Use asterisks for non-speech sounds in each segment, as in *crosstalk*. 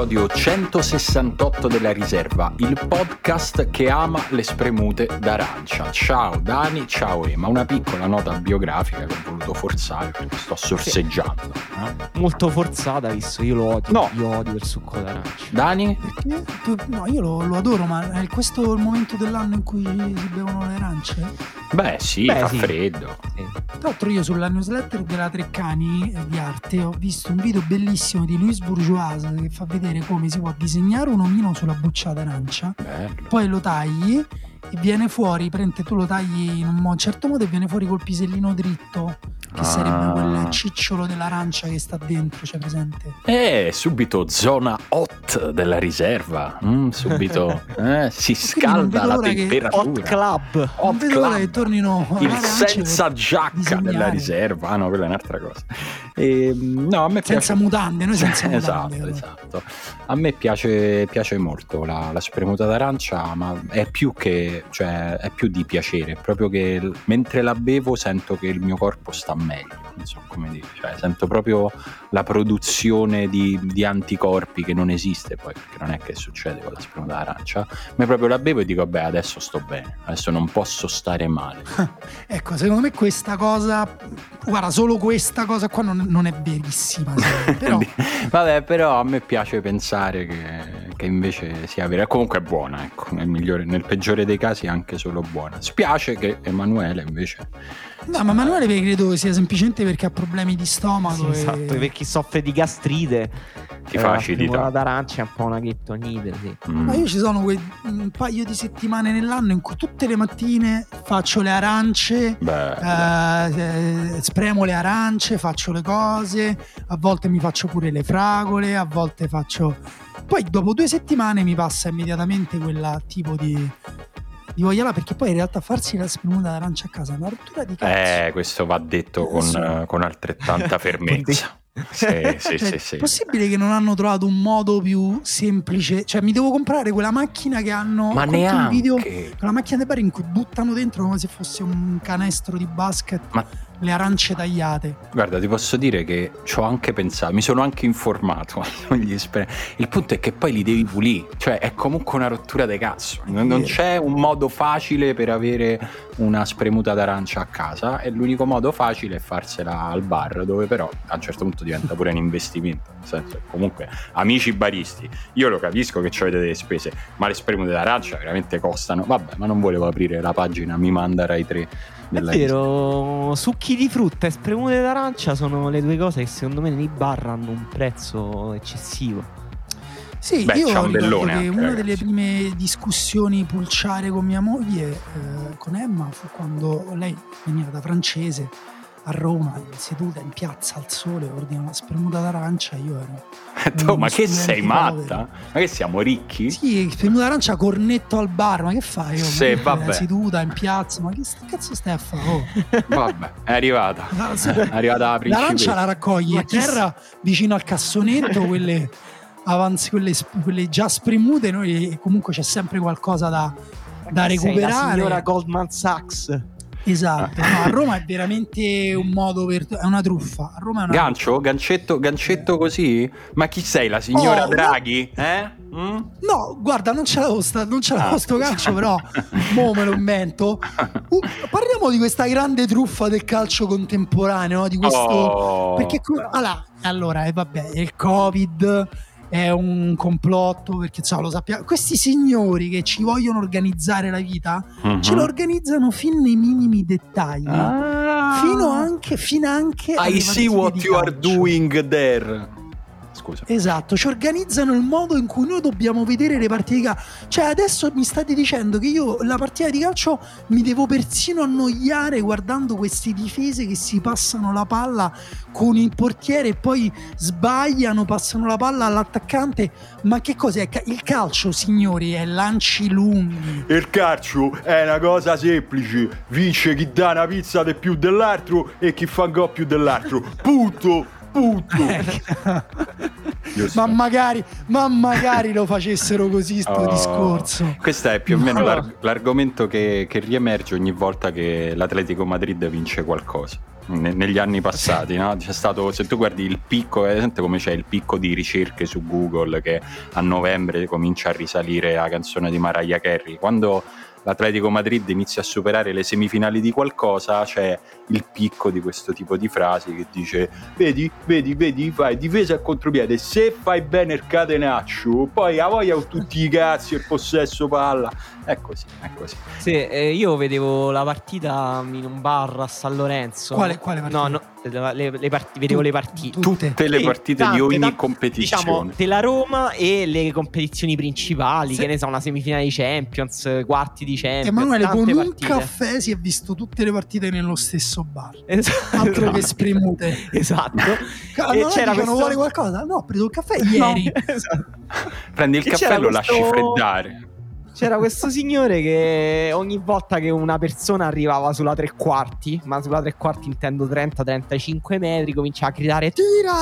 episodio 168 della riserva, il podcast che ama le spremute d'arancia. Ciao Dani, ciao Ema. Una piccola nota biografica che ho voluto forzare perché sto sorseggiando. Eh? Molto forzata, visto io lo odio. No. Io odio il succo d'arancia. Dani? No, io lo, lo adoro, ma è questo il momento dell'anno in cui si bevono le arance? Beh, sì, Beh, fa sì. freddo. Tra l'altro, io sulla newsletter della Treccani eh, di arte ho visto un video bellissimo di Louis Bourgeois che fa vedere come si può disegnare un omino sulla buccia d'arancia, Bello. poi lo tagli e viene fuori, prende, tu lo tagli in un certo modo e viene fuori col pisellino dritto che ah. sarebbe quel cicciolo dell'arancia che sta dentro, c'è presente? Eh, subito zona hot della riserva, mm, subito *laughs* eh, si scalda la temperatura. Hot club. Hot non vedo club. che tornino il senza giacca della riserva, ah no, quella è un'altra cosa. E, ehm, no, a me senza piace... mutande, noi senza *laughs* mutande. esatto, esatto. A me piace, piace molto la, la, spremuta d'arancia, ma è più che, cioè, è più di piacere, proprio che mentre la bevo sento che il mio corpo sta meglio, non so come dire, cioè, sento proprio la produzione di, di, anticorpi che non esiste poi, perché non è che succede con la spremuta d'arancia, ma proprio la bevo e dico, beh, adesso sto bene, adesso non posso stare male. *laughs* ecco, secondo me questa cosa, guarda, solo questa cosa qua non, non è verissima. *laughs* Però... Vabbè, però a me piace pensare che, che invece sia vera, comunque è buona, ecco, nel, migliore, nel peggiore dei casi anche solo buona. Spiace che Emanuele invece No, ma Emanuele credo sia semplicemente perché ha problemi di stomaco. Sì, e... Esatto, per chi soffre di gastrite. Ti eh, fa acidità. La d'arancia è un po' una ghettonite, sì. Mm. Ma io ci sono quei, un paio di settimane nell'anno in cui tutte le mattine faccio le arance, eh, eh, spremo le arance, faccio le cose, a volte mi faccio pure le fragole, a volte faccio... Poi dopo due settimane mi passa immediatamente quella tipo di di Vogliola perché poi in realtà farsi la spremuta d'arancia a casa è una rottura di cazzo. Eh, questo va detto con, uh, con altrettanta *laughs* fermezza. sì, sì, cioè, sì, sì. È possibile che non hanno trovato un modo più semplice? Cioè, mi devo comprare quella macchina che hanno Ma neanche. video, quella macchina di bar in cui buttano dentro come se fosse un canestro di basket. Ma le arance tagliate. Guarda, ti posso dire che ci ho anche pensato, mi sono anche informato. *laughs* Il punto è che poi li devi pulire, cioè è comunque una rottura di cazzo. Non, non c'è un modo facile per avere una spremuta d'arancia a casa e l'unico modo facile è farsela al bar, dove però a un certo punto diventa pure un investimento. Nel senso, comunque, amici baristi, io lo capisco che ci avete delle spese, ma le spremute d'arancia veramente costano. Vabbè, ma non volevo aprire la pagina, mi manda Rai 3 è vero, succhi di frutta e spremute d'arancia sono le due cose che secondo me nei bar hanno un prezzo eccessivo. Sì, Beh, io ricordo che una ragazzi. delle prime discussioni pulciare con mia moglie, eh, con Emma, fu quando lei veniva da francese a Roma, seduta in piazza al sole, ordina una spremuta d'arancia, io ero... *laughs* Oh, ma che sei matta? Ma che siamo ricchi? Sì, spremuta d'arancia, cornetto al bar, ma che fai? Io, sì, vabbè. Seduta in piazza, ma che cazzo stai a fare? Oh. *laughs* Vabbè, è arrivata. è arrivata la principessa. L'arancia la raccogli a terra vicino al cassonetto, quelle, avanzi, quelle, quelle già spremute, noi comunque c'è sempre qualcosa da, da recuperare. Sei la signora Goldman Sachs. Esatto, no, a Roma è veramente un modo per... è una truffa. A Roma è una Gancio? Truffa. Gancetto, gancetto così? Ma chi sei, la signora oh, Draghi? Eh? Mm? No, guarda, non ce l'avevo, sta, non ce l'avevo ah, sto gancio, però *laughs* mo me lo invento. Uh, parliamo di questa grande truffa del calcio contemporaneo, di questo... Oh. Perché... Allora, allora eh, vabbè, il Covid è un complotto perché so, lo sappiamo. Questi signori che ci vogliono organizzare la vita uh-huh. ce la organizzano fin nei minimi dettagli. Ah. Fino anche, fino anche I see what you are doing there scusa. Esatto, ci organizzano il modo in cui noi dobbiamo vedere le partite di calcio. Cioè, adesso mi state dicendo che io la partita di calcio mi devo persino annoiare guardando queste difese che si passano la palla con il portiere e poi sbagliano, passano la palla all'attaccante. Ma che cos'è? Il calcio, signori, è lanci lunghi. Il calcio è una cosa semplice. Vince chi dà una pizza di più dell'altro e chi fa gol più dell'altro. Punto! Punto! *laughs* ma, magari, ma magari lo facessero così sto oh, discorso. Questo è più o meno l'ar- l'argomento che, che riemerge ogni volta che l'Atletico Madrid vince qualcosa negli anni passati, no? C'è stato, se tu guardi il picco, è come c'è il picco di ricerche su Google che a novembre comincia a risalire la canzone di Mariah Carey, quando l'Atletico Madrid inizia a superare le semifinali di qualcosa, c'è il picco di questo tipo di frasi che dice vedi, vedi, vedi, fai difesa e contropiede, se fai bene il catenaccio, poi a voglia ho tutti i cazzi e il possesso palla. È così, è così. Sì, eh, io vedevo la partita in un bar a San Lorenzo. Quale, quale partita? No, no, le, le part- vedevo le partite. Tutte, tutte le partite tante, di ogni tante, competizione. Diciamo, della Roma e le competizioni principali, sì. che ne so, una semifinale di Champions, quarti di Champions. Emanuele, con partite. un caffè si è visto tutte le partite nello stesso bar. *laughs* Esatto. Altro che spremute. Esatto. e c'era questo... vuole qualcosa? No, ho preso il caffè ieri. No. *laughs* Esatto. Prendi il e caffè e lo questo... lasci freddare. C'era questo signore che ogni volta che una persona arrivava sulla tre quarti, ma sulla tre quarti intendo 30-35 metri, cominciava a gridare tira,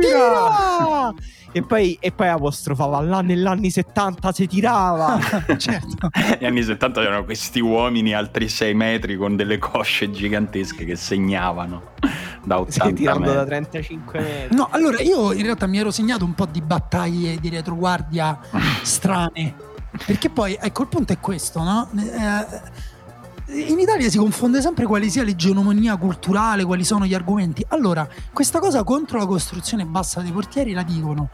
tira! E poi, e poi apostrofava là negli anni 70 si tirava. *laughs* certo. Negli anni 70 c'erano questi uomini altri 6 metri con delle cosce gigantesche che segnavano da 80 tirando da 35 metri. No, allora io in realtà mi ero segnato un po' di battaglie di retroguardia *laughs* strane perché poi, ecco, il punto è questo, no? Eh, in Italia si confonde sempre quale sia l'egemonia culturale, quali sono gli argomenti. Allora, questa cosa contro la costruzione bassa dei portieri la dicono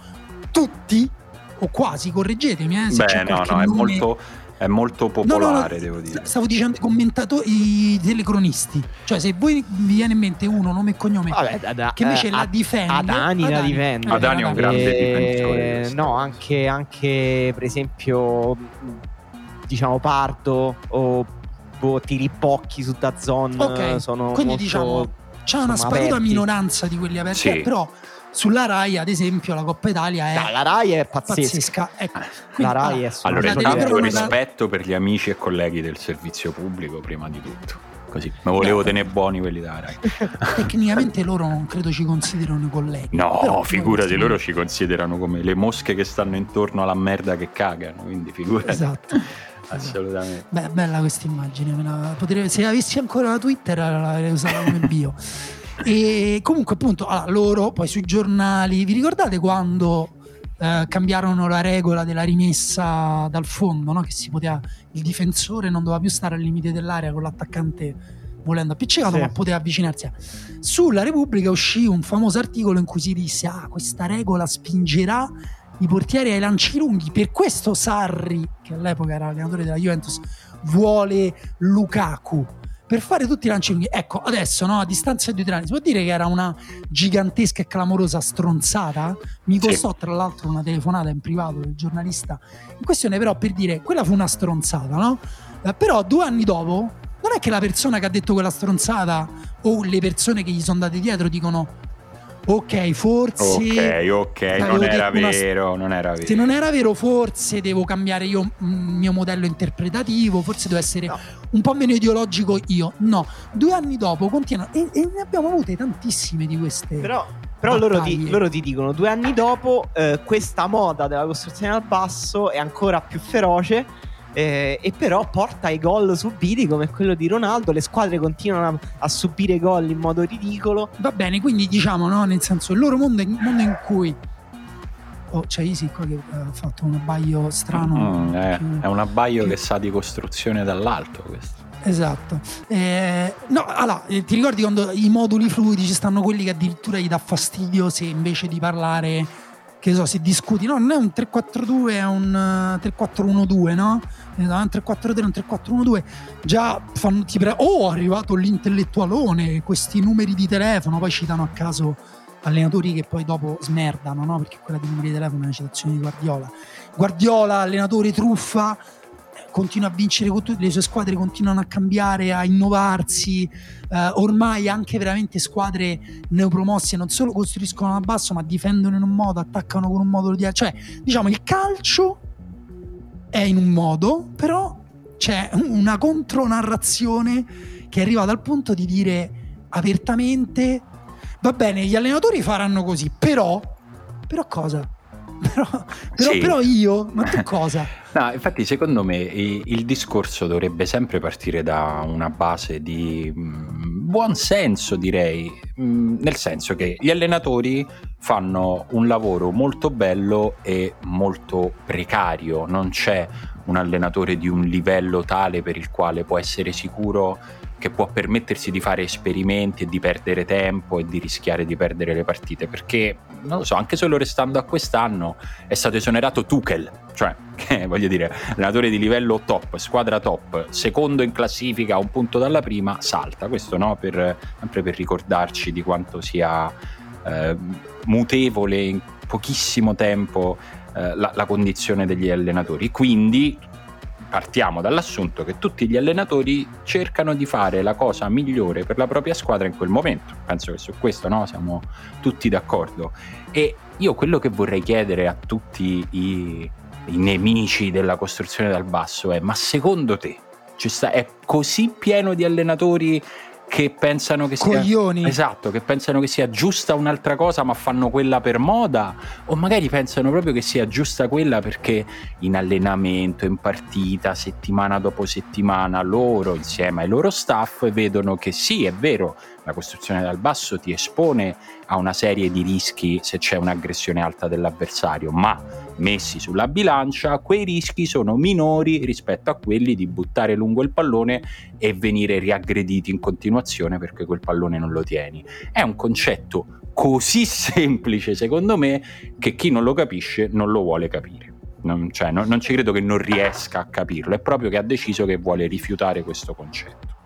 tutti, o quasi, correggetemi, eh, se Beh, no, no, è molto è molto popolare, no, no, devo dire. Stavo dicendo commentatori, i telecronisti. Cioè, se voi vi viene in mente uno, nome e cognome, Vabbè, da, da, che invece eh, la difende. Adani, la difende. Adani è un grande eh, difensore. No, anche, anche, per esempio, diciamo, Pardo o boh, Tiripocchi su Dazon. Ok, sono quindi molto, diciamo, c'è una sparuta minoranza di quelli aperti, sì. però sulla Rai, ad esempio, la Coppa Italia è. No, la Rai è pazzesca. pazzesca. Ecco. Quindi, la Rai è Allora, intanto rispetto per gli amici e colleghi del servizio pubblico, prima di tutto. Così, ma volevo no. tenere buoni quelli da Rai. *laughs* Tecnicamente loro non credo ci considerano colleghi. No, Però, figurati, loro ci considerano come le mosche che stanno intorno alla merda che cagano. Quindi figurati. Esatto. *laughs* Assolutamente. Beh, bella questa immagine. Potrei, se avessi ancora Twitter, l'avrei usata come bio. *laughs* E comunque, appunto, allora, loro poi sui giornali, vi ricordate quando eh, cambiarono la regola della rimessa dal fondo? No? Che si poteva, il difensore non doveva più stare al limite dell'area con l'attaccante volendo appiccicato, sì. ma poteva avvicinarsi. Sulla Repubblica uscì un famoso articolo in cui si disse: Ah, questa regola spingerà i portieri ai lanci lunghi. Per questo Sarri, che all'epoca era allenatore della Juventus, vuole Lukaku per fare tutti i lanci lunghi. Ecco, adesso, no, a distanza di due anni, si può dire che era una gigantesca e clamorosa stronzata? Mi costò, sì. tra l'altro, una telefonata in privato del giornalista in questione, però, per dire, quella fu una stronzata, no? Eh, però due anni dopo, non è che la persona che ha detto quella stronzata o le persone che gli sono andate dietro dicono ok, forse. Ok, ok, non era vero, non era vero. Se non era vero, forse devo cambiare io il mio modello interpretativo, forse devo essere no. un po' meno ideologico io. No, due anni dopo continuano e, e ne abbiamo avute tantissime di queste. Però, però loro, ti, loro, ti, dicono due anni dopo eh, questa moda della costruzione al basso è ancora più feroce eh, e però porta ai gol subiti come quello di Ronaldo. Le squadre continuano a, a subire gol in modo ridicolo. Va bene, quindi diciamo, no? nel senso, il loro mondo mondo in cui. Oh, c'è Easy qua che ha fatto un abbaio strano. Mm, è, è, un abbaio che... che sa di costruzione dall'alto questo. Esatto. Eh, no, allora, eh, ti ricordi quando i moduli fluidi ci stanno quelli che addirittura gli dà fastidio se invece di parlare che so, si discuti, no, non è un 3-4-2, è un 3-4-1-2, eh, no? Un 3-4-3, un 3-4-1-2, già fanno, ti pre- oh, è arrivato l'intellettualone, questi numeri di telefono, poi citano a caso allenatori che poi dopo smerdano, no? Perché quella dei numeri di telefono è una citazione di Guardiola. Guardiola, allenatore truffa, continua a vincere con tutte le sue squadre, continuano a cambiare, a innovarsi. Uh, ormai anche veramente squadre neopromosse non solo costruiscono a basso, ma difendono in un modo, attaccano con un modo di. cioè, diciamo, il calcio è in un modo, però c'è una contronarrazione che arriva dal punto di dire apertamente: va bene, gli allenatori faranno così, però. Però cosa? Però, però, sì. però io, ma tu cosa? *laughs* No, infatti secondo me il discorso dovrebbe sempre partire da una base di mm, buon senso, direi, mm, nel senso che gli allenatori fanno un lavoro molto bello e molto precario, non c'è un allenatore di un livello tale per il quale può essere sicuro che può permettersi di fare esperimenti e di perdere tempo e di rischiare di perdere le partite perché non lo so anche solo restando a quest'anno è stato esonerato Tuchel cioè *laughs* che voglio dire allenatore di livello top squadra top secondo in classifica un punto dalla prima salta questo no per, sempre per ricordarci di quanto sia eh, mutevole in pochissimo tempo eh, la, la condizione degli allenatori. Quindi partiamo dall'assunto che tutti gli allenatori cercano di fare la cosa migliore per la propria squadra in quel momento. Penso che su questo no, siamo tutti d'accordo. E io quello che vorrei chiedere a tutti i, i nemici della costruzione dal basso è: ma secondo te sta, è così pieno di allenatori che pensano che sia Coglioni. esatto, che pensano che sia giusta un'altra cosa, ma fanno quella per moda, o magari pensano proprio che sia giusta quella perché in allenamento, in partita, settimana dopo settimana, loro insieme ai loro staff vedono che sì, è vero, la costruzione dal basso ti espone a una serie di rischi se c'è un'aggressione alta dell'avversario, ma messi sulla bilancia quei rischi sono minori rispetto a quelli di buttare lungo il pallone e venire riaggrediti in continuazione perché quel pallone non lo tieni. È un concetto così *laughs* semplice secondo me che chi non lo capisce non lo vuole capire. Non, cioè, non, non ci credo che non riesca a capirlo, è proprio che ha deciso che vuole rifiutare questo concetto.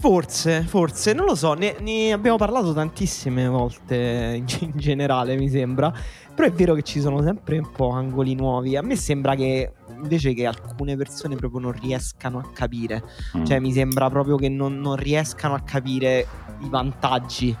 Forse, forse, non lo so, ne, ne, abbiamo parlato tantissime volte in, *laughs* in, generale, mi sembra. Però è vero che ci sono sempre un po' angoli nuovi. A me sembra che invece che alcune persone proprio non riescano a capire. Mm. Cioè, mi sembra proprio che non, non riescano a capire i vantaggi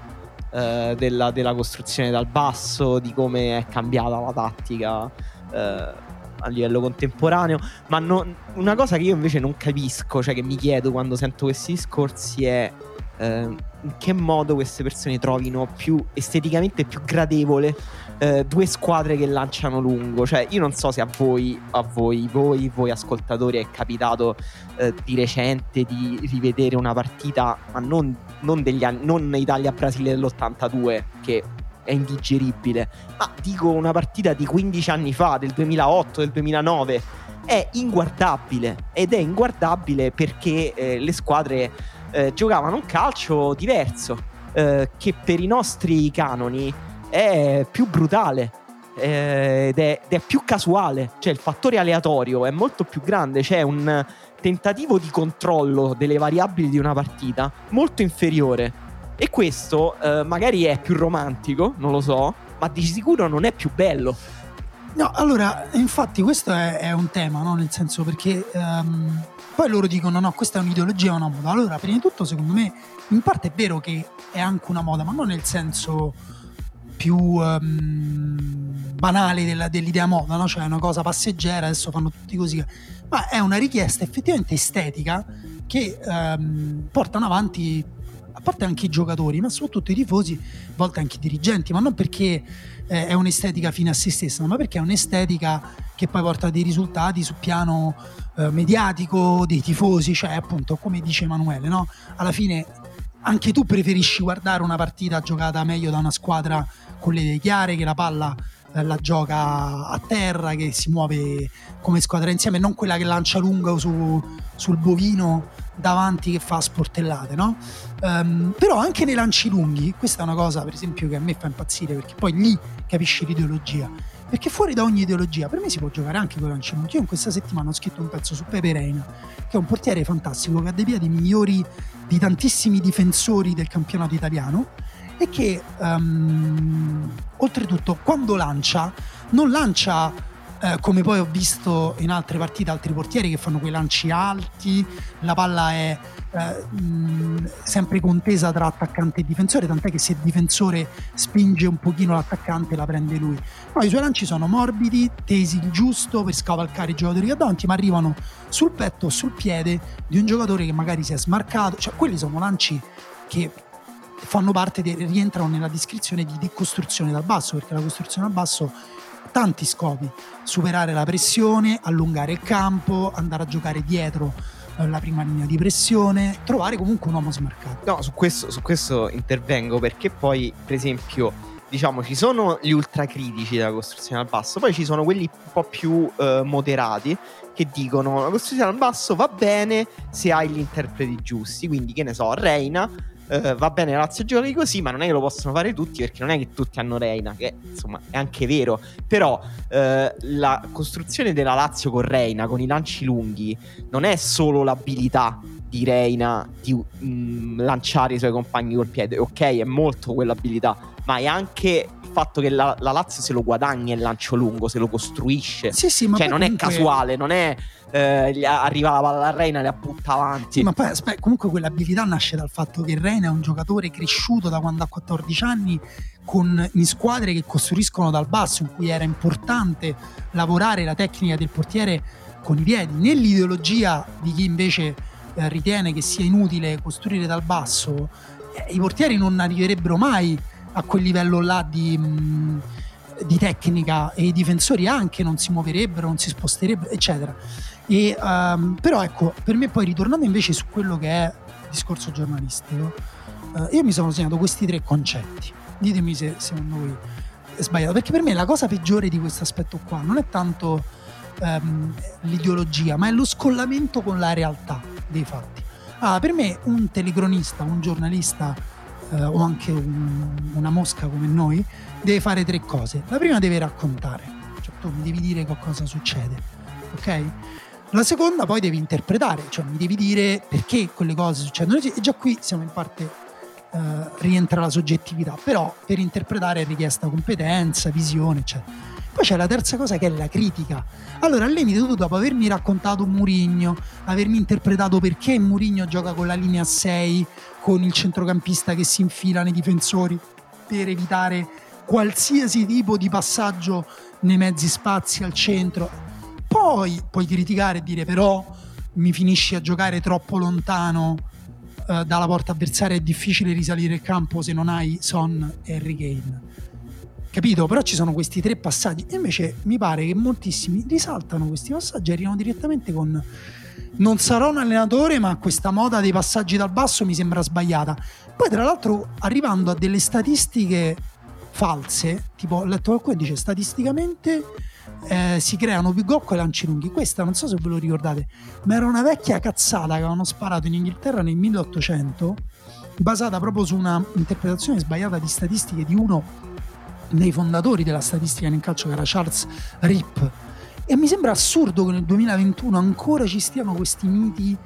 eh, della, della, costruzione dal basso, di come è cambiata la tattica. Eh, a livello contemporaneo, ma non, una cosa che io invece non capisco, cioè che mi chiedo quando sento questi discorsi è eh, in che modo queste persone trovino più esteticamente più gradevole eh, due squadre che lanciano lungo. Cioè, io non so se a voi, a voi, voi, voi ascoltatori è capitato eh, di recente di rivedere una partita, ma non, non, degli anni, non Italia-Brasile dell'82, che è indigeribile, ma dico una partita di 15 anni fa, del 2008, del 2009, è inguardabile. Ed è inguardabile perché eh, le squadre eh, giocavano un calcio diverso, eh, che per i nostri canoni è più brutale. Eh, ed è, ed è più casuale, cioè il fattore aleatorio è molto più grande, c'è un tentativo di controllo delle variabili di una partita molto inferiore e questo uh, magari è più romantico, non lo so, ma di sicuro non è più bello. No, allora, infatti questo è, è un tema, no? Nel senso perché um, poi loro dicono no, questa è un'ideologia, una moda. Allora, prima di tutto, secondo me, in parte è vero che è anche una moda, ma non nel senso più um, banale della, dell'idea moda, no? Cioè è una cosa passeggera, adesso fanno tutti così. Ma è una richiesta effettivamente estetica che um, portano avanti a parte anche i giocatori, ma soprattutto i tifosi, a volte anche i dirigenti, ma non perché eh, è un'estetica fine a se stessa, ma perché è un'estetica che poi porta dei risultati sul piano eh, mediatico dei tifosi, cioè appunto come dice Emanuele, no? alla fine anche tu preferisci guardare una partita giocata meglio da una squadra con le idee chiare, che la palla eh, la gioca a terra, che si muove come squadra insieme, non quella che lancia lungo su, sul bovino davanti che fa sportellate, no? Um, però anche nei lanci lunghi, questa è una cosa per esempio che a me fa impazzire perché poi lì capisci l'ideologia. Perché fuori da ogni ideologia, per me si può giocare anche con i lanci lunghi. Io in questa settimana ho scritto un pezzo su Pepe Reina, che è un portiere fantastico, che ha dei piedi migliori di tantissimi difensori del campionato italiano e che um, oltretutto quando lancia non lancia eh, come poi ho visto in altre partite altri portieri che fanno quei lanci alti, la palla è eh, mh, sempre contesa tra attaccante e difensore, tant'è che se il difensore spinge un pochino l'attaccante la prende lui. No, i suoi lanci sono morbidi, tesi il giusto per scavalcare i giocatori che davanti, ma arrivano sul petto o sul piede di un giocatore che magari si è smarcato, cioè quelli sono lanci che fanno parte, di, rientrano nella descrizione di decostruzione dal basso, perché la costruzione dal basso tanti scopi, superare la pressione, allungare il campo, andare a giocare dietro eh, la prima linea di pressione, trovare comunque un uomo smarcato. No, su questo, su questo intervengo perché poi, per esempio, diciamo, ci sono gli ultracritici della costruzione al basso, poi ci sono quelli un po' più eh, moderati che dicono la costruzione al basso va bene se hai gli interpreti giusti, quindi che ne so, Reina Uh, va bene Lazio giochi così, ma non è che lo possono fare tutti perché non è che tutti hanno Reina, che insomma è anche vero. Però uh, la costruzione della Lazio con Reina, con i lanci lunghi, non è solo l'abilità di Reina di um, lanciare i suoi compagni col piede, ok, è molto quell'abilità, ma è anche fatto che la, la Lazio se lo guadagna il lancio lungo, se lo costruisce. Sì, sì, ma cioè non comunque... è casuale, non è eh, arriva la palla a Reina e la butta avanti. Ma poi aspetta, comunque quell'abilità nasce dal fatto che Reina è un giocatore cresciuto da quando ha 14 anni con, in squadre che costruiscono dal basso, in cui era importante lavorare la tecnica del portiere con i piedi. Nell'ideologia di chi invece eh, ritiene che sia inutile costruire dal basso, eh, i portieri non arriverebbero mai a quel livello là di... Mh, di tecnica e i difensori anche non si muoverebbero, non si sposterebbero, eccetera. E, um, però ecco, per me poi ritornando invece su quello che è il discorso giornalistico, uh, io mi sono segnato questi tre concetti. Ditemi se secondo voi è sbagliato, perché per me la cosa peggiore di questo aspetto qua non è tanto um, l'ideologia, ma è lo scollamento con la realtà dei fatti. Ah, per me un telecronista, un giornalista uh, o anche un, una mosca come noi deve fare tre cose. La prima deve raccontare, cioè tu mi devi dire cosa succede, ok? La seconda poi devi interpretare, cioè mi devi dire perché quelle cose succedono. E già qui siamo in parte eh, rientra la soggettività, però per interpretare è richiesta competenza, visione, eccetera. Poi c'è la terza cosa che è la critica. Allora, al limite tu dopo avermi raccontato Murigno, avermi interpretato perché Murigno gioca con la linea 6, con il centrocampista che si infila nei difensori per evitare qualsiasi tipo di passaggio nei mezzi spazi al centro, poi puoi criticare e dire però mi finisci a giocare troppo lontano eh, dalla porta avversaria, è difficile risalire il campo se non hai Son e Harry Kane. Capito? Però ci sono questi tre passaggi e invece mi pare che moltissimi risaltano questi passaggi e arrivano direttamente con non sarò un allenatore, ma questa moda dei passaggi dal basso mi sembra sbagliata. Poi, tra l'altro, arrivando a delle statistiche false, tipo ho letto qualcuno dice statisticamente eh, si creano più gol con i lanci lunghi. Questa non so se ve lo ricordate, ma era una vecchia cazzata che avevano sparato in Inghilterra nel 1800, basata proprio su una interpretazione sbagliata di statistiche di uno dei fondatori della statistica nel calcio, che era Charles Ripp. E mi sembra assurdo che nel 2021 ancora ci stiano questi miti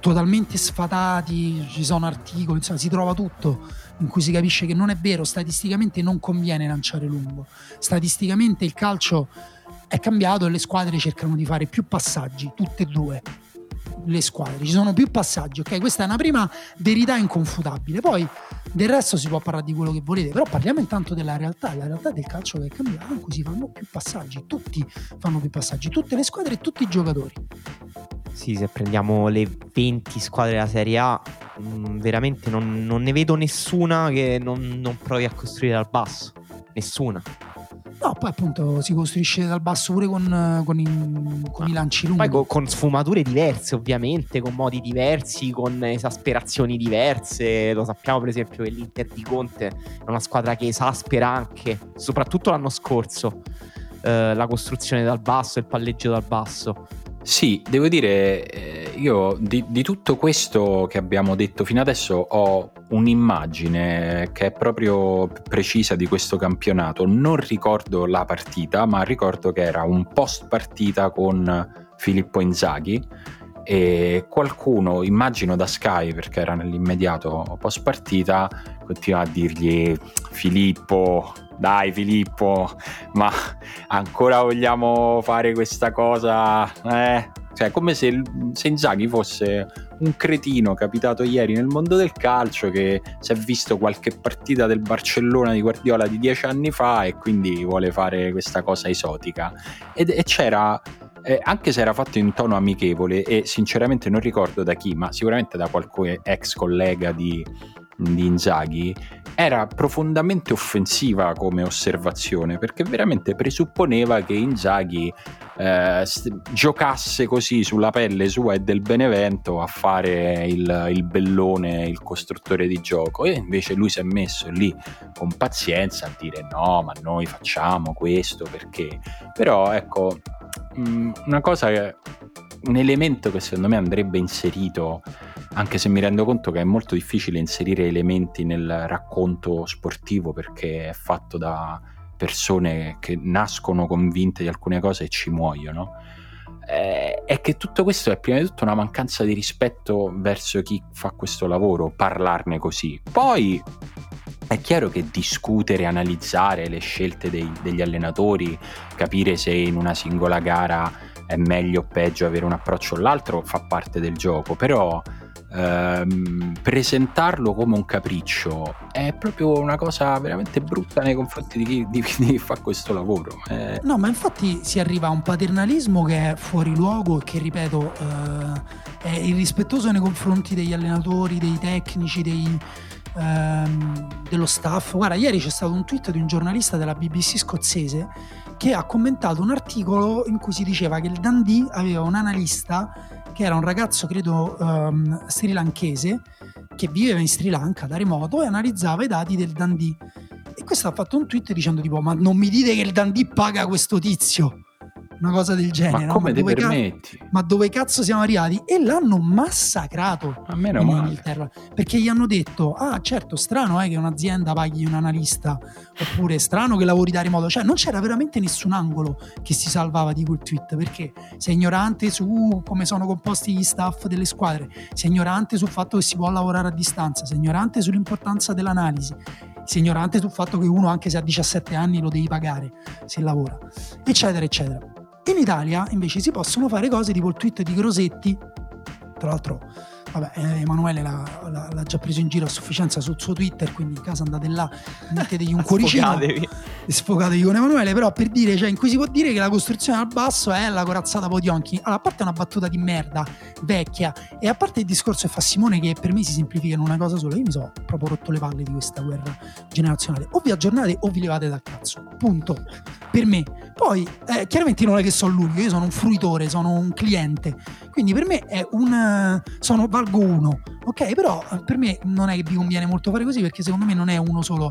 totalmente sfatati, ci sono articoli, insomma, si trova tutto in cui si capisce che non è vero, statisticamente non conviene lanciare lungo. Statisticamente il calcio è cambiato e le squadre cercano di fare più passaggi, tutte e due le squadre, ci sono più passaggi, ok? Questa è una prima verità inconfutabile. Poi del resto si può parlare di quello che volete, però parliamo intanto della realtà, la realtà del calcio che è cambiato in cui si fanno più passaggi, tutti fanno più passaggi, tutte le squadre e tutti i giocatori. Sì, se prendiamo le 20 squadre della Serie A, mm, veramente non, non, ne vedo nessuna che non, non provi a costruire dal basso. Nessuna. No, poi appunto si costruisce dal basso pure con, con, i, con i, lanci lunghi. Poi con, con, sfumature diverse, ovviamente, con modi diversi, con esasperazioni diverse. Lo sappiamo, per esempio, che l'Inter di Conte è una squadra che esaspera anche, soprattutto l'anno scorso, eh, la costruzione dal basso, il palleggio dal basso. Sì, devo dire, eh, io di, di, tutto questo che abbiamo detto fino adesso ho un'immagine che è proprio precisa di questo campionato. Non ricordo la partita, ma ricordo che era un post partita con Filippo Inzaghi e qualcuno, immagino da Sky perché era nell'immediato post partita, continua a dirgli Filippo, dai Filippo, ma ancora vogliamo fare questa cosa? Eh? Cioè, come se, se Inzaghi fosse un cretino capitato ieri nel mondo del calcio che si è visto qualche partita del Barcellona di Guardiola di dieci anni fa e quindi vuole fare questa cosa esotica. Ed, e c'era eh, anche se era fatto in tono amichevole e sinceramente non ricordo da chi, ma sicuramente da qualche ex collega di, di Inzaghi, era profondamente offensiva come osservazione perché veramente presupponeva che Inzaghi eh, giocasse così sulla pelle sua e del Benevento a fare il, il, bellone, il costruttore di gioco. E invece lui si è messo lì con pazienza a dire no ma noi facciamo questo perché? Però ecco mh, mm, una cosa un elemento che secondo me andrebbe inserito anche se mi rendo conto che è molto difficile inserire elementi nel racconto sportivo perché è fatto da persone che nascono convinte di alcune cose e ci muoiono, eh, è che tutto questo è prima di tutto una mancanza di rispetto verso chi fa questo lavoro, parlarne così. Poi è chiaro che discutere, analizzare le scelte dei, degli allenatori, capire se in una singola gara è meglio o peggio avere un approccio o l'altro fa parte del gioco, però ehm, presentarlo come un capriccio è proprio una cosa veramente brutta nei confronti di chi, di chi fa questo lavoro. Eh. No, ma infatti si arriva a un paternalismo che è fuori luogo e che, ripeto, eh, è irrispettoso nei confronti degli allenatori, dei tecnici, dei, ehm, dello staff. Guarda, ieri c'è stato un tweet di un giornalista della BBC scozzese che ha commentato un articolo in cui si diceva che il Dundee aveva un analista che era un ragazzo, credo, um, sri lankese, che viveva in Sri Lanka da remoto e analizzava i dati del Dundee. E questo ha fatto un tweet dicendo tipo, ma non mi dite che il Dundee paga questo tizio? Una cosa del genere. Ma come no? ma ti permetti? Ca- ma dove cazzo siamo arrivati? E l'hanno massacrato a meno in male. Inghilterra perché gli hanno detto: Ah, certo, strano è che un'azienda paghi un analista, oppure strano che lavori da remoto. Cioè, non c'era veramente nessun angolo che si salvava di quel tweet perché sei ignorante su come sono composti gli staff delle squadre, sei ignorante sul fatto che si può lavorare a distanza, sei ignorante sull'importanza dell'analisi, sei ignorante sul fatto che uno, anche se ha 17 anni, lo devi pagare se lavora, eccetera, eccetera. In Italia invece si possono fare cose tipo il tweet di Grosetti, tra l'altro Vabbè, eh, Emanuele l'ha, l'ha, l'ha, già preso in giro a sufficienza sul suo Twitter, quindi in casa andate là, mettetegli un *laughs* cuoricino e sfogatevi con Emanuele, però per dire, cioè, in cui si può dire che la costruzione al basso è la corazzata Podionchi. Allora, a parte una battuta di merda, vecchia, e a parte il discorso che fa Simone che per me si semplifica in una cosa sola, io mi sono proprio rotto le palle di questa guerra generazionale. O vi aggiornate o vi levate dal cazzo, punto. Per me. Poi, eh, chiaramente non è che sono l'unico, io sono un fruitore, sono un cliente, quindi per me è un... sono valgo uno, ok? Però eh, per me non è che vi conviene molto fare così perché secondo me non è uno solo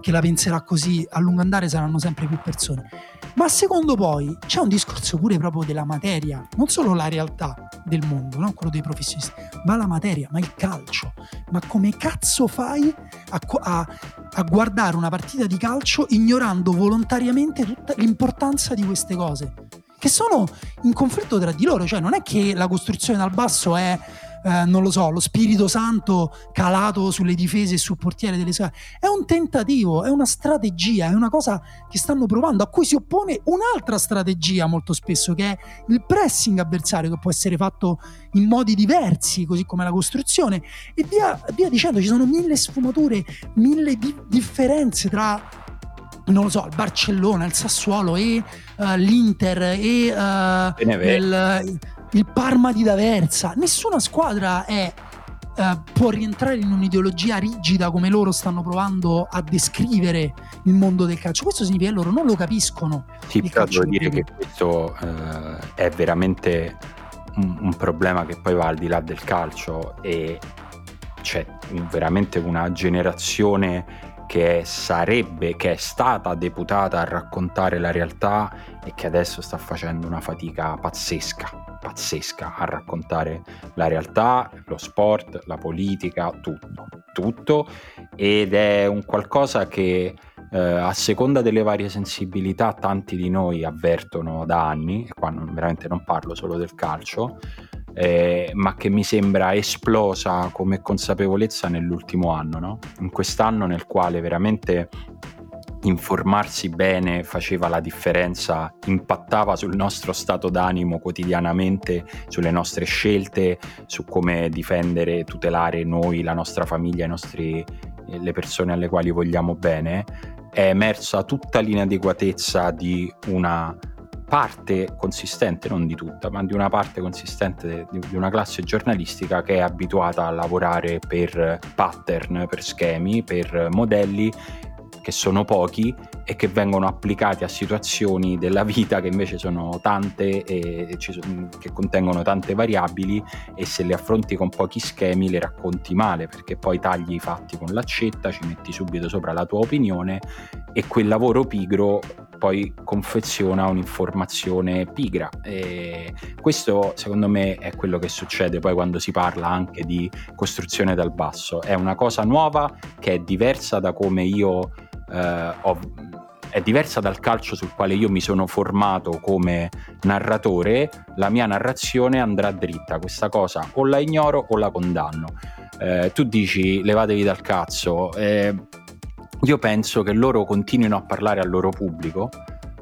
che la penserà così, a lungo andare saranno sempre più persone. Ma secondo poi c'è un discorso pure proprio della materia, non solo la realtà del mondo, no? quello dei professionisti, ma la materia, ma il calcio. Ma come cazzo fai a, a, a guardare una partita di calcio ignorando volontariamente tutta l'importanza di queste cose? Che sono in conflitto tra di loro, cioè non è che la costruzione dal basso è eh, non lo so, lo Spirito Santo calato sulle difese e sul portiere delle squadre. È un tentativo, è una strategia, è una cosa che stanno provando, a cui si oppone un'altra strategia molto spesso, che è il pressing avversario, che può essere fatto in modi diversi, così come la costruzione, e via, via dicendo, ci sono mille sfumature, mille di- differenze tra non lo so, il Barcellona, il Sassuolo e uh, l'Inter e uh, il, il Parma di D'Aversa. Nessuna squadra è, eh, può rientrare in un'ideologia rigida come loro stanno provando a descrivere il mondo del calcio. Questo significa che loro non lo capiscono. Sì, però devo dire che questo è veramente un, un problema che poi va al di là del calcio e c'è veramente una generazione che sarebbe, che è stata deputata a raccontare la realtà e che adesso sta facendo una fatica pazzesca, pazzesca a raccontare la realtà, lo sport, la politica, tutto, tutto. Ed è un qualcosa che eh, a seconda delle varie sensibilità tanti di noi avvertono da anni, e qua non, veramente non parlo solo del calcio, eh, ma che mi sembra esplosa come consapevolezza nell'ultimo anno, no? in quest'anno nel quale veramente informarsi bene faceva la differenza, impattava sul nostro stato d'animo quotidianamente, sulle nostre scelte, su come difendere, tutelare noi, la nostra famiglia, nostri, le persone alle quali vogliamo bene, è emersa tutta l'inadeguatezza di una parte consistente, non di tutta, ma di una parte consistente di, di una classe giornalistica che è abituata a lavorare per pattern, per schemi, per modelli che sono pochi e che vengono applicati a situazioni della vita che invece sono tante e sono, che contengono tante variabili e se le affronti con pochi schemi le racconti male perché poi tagli i fatti con l'accetta, ci metti subito sopra la tua opinione e quel lavoro pigro poi confeziona un'informazione pigra e questo secondo me è quello che succede poi quando si parla anche di costruzione dal basso è una cosa nuova che è diversa da come io eh, ho, è diversa dal calcio sul quale io mi sono formato come narratore, la mia narrazione andrà dritta. Questa cosa o la ignoro o la condanno. Eh, tu dici levatevi dal cazzo. Eh, io penso che loro continuino a parlare al loro pubblico.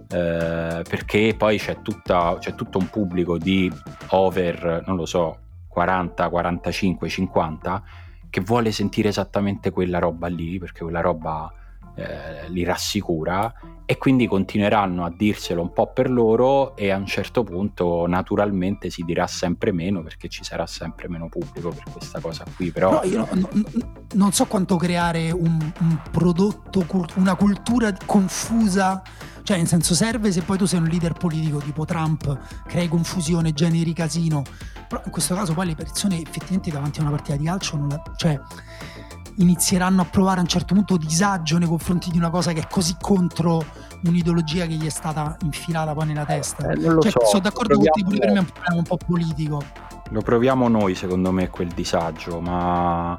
Eh, perché poi c'è, tutta, c'è tutto un pubblico di over, non lo so, 40, 45, 50 che vuole sentire esattamente quella roba lì, perché quella roba eh, li rassicura e quindi continueranno a dirselo un po' per loro e a un certo punto naturalmente si dirà sempre meno perché ci sarà sempre meno pubblico per questa cosa qui però no, io no, no, non so quanto creare un, un prodotto una cultura confusa. Cioè nel senso serve se poi tu sei un leader politico tipo Trump crei confusione generi casino. Però in questo caso poi le persone effettivamente davanti a una partita di calcio non la, cioè inizieranno a provare a un certo punto disagio nei confronti di una cosa che è così contro un'ideologia che gli è stata infilata poi nella testa. Eh, cioè, so. Sono d'accordo con te, pure per me è un problema un po' politico. Lo proviamo noi, secondo me, quel disagio, ma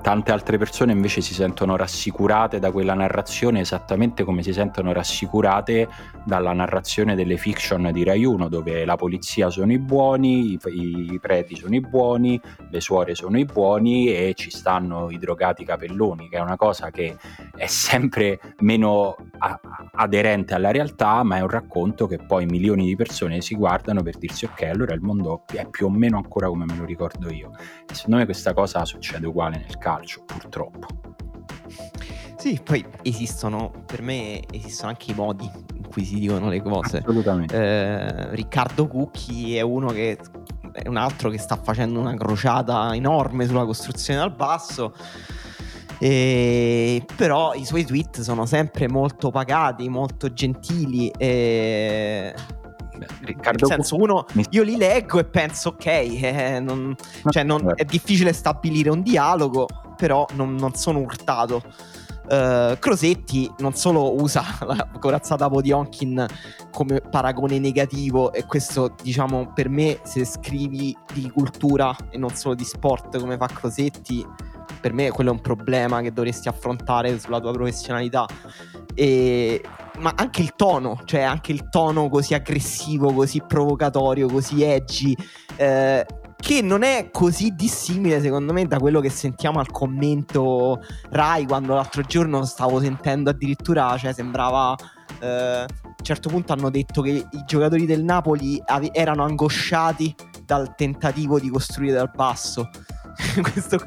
tante altre persone invece si sentono rassicurate da quella narrazione esattamente come si sentono rassicurate dalla narrazione delle fiction di Rai 1 dove la polizia sono i buoni, i, i preti sono i buoni, le suore sono i buoni e ci stanno i drogati capelloni che è una cosa che è sempre meno a- aderente alla realtà ma è un racconto che poi milioni di persone si guardano per dirsi ok allora il mondo è più o meno ancora come me lo ricordo io e secondo me questa cosa succede uguale uguale nel calcio, purtroppo. Sì, poi esistono, per me esistono anche i modi in cui si dicono le cose. Assolutamente. Eh, Riccardo Cucchi è uno che è un altro che sta facendo una crociata enorme sulla costruzione dal basso. E, però i suoi tweet sono sempre molto pagati, molto gentili. E Riccardo Nel senso, uno, io li leggo e penso, ok, eh, non, cioè non, è difficile stabilire un dialogo, però non, non sono urtato. Uh, Crosetti non solo usa *laughs* la corazzata Podionkin come paragone negativo e questo diciamo per me se scrivi di cultura e non solo di sport come fa Crosetti per me quello è un problema che dovresti affrontare sulla tua professionalità e ma anche il tono, cioè anche il tono così aggressivo, così provocatorio, così edgy, eh, che non è così dissimile secondo me da quello che sentiamo al commento Rai quando l'altro giorno stavo sentendo addirittura, cioè sembrava... Eh, a un certo punto hanno detto che i giocatori del Napoli ave- erano angosciati dal tentativo di costruire dal basso. *laughs* Questo,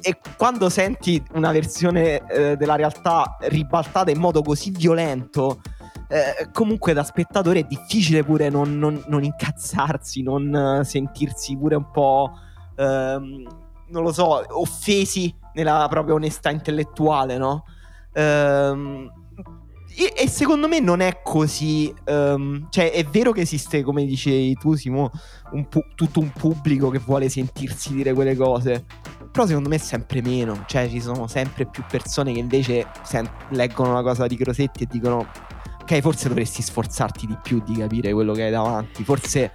e quando senti una versione eh, della realtà ribaltata in modo così violento, eh, comunque da spettatore è difficile pure non, non, non incazzarsi, non sentirsi pure un po', ehm, non lo so, offesi nella propria onestà intellettuale, no? Ehm, e, e, secondo me non è così. Um, cioè, è vero che esiste, come dicevi tu, Simo, un pu- tutto un pubblico che vuole sentirsi dire quelle cose. Però secondo me è sempre meno. Cioè, ci sono sempre più persone che invece sen- leggono una cosa di Crosetti e dicono: Ok, forse dovresti sforzarti di più di capire quello che hai davanti. Forse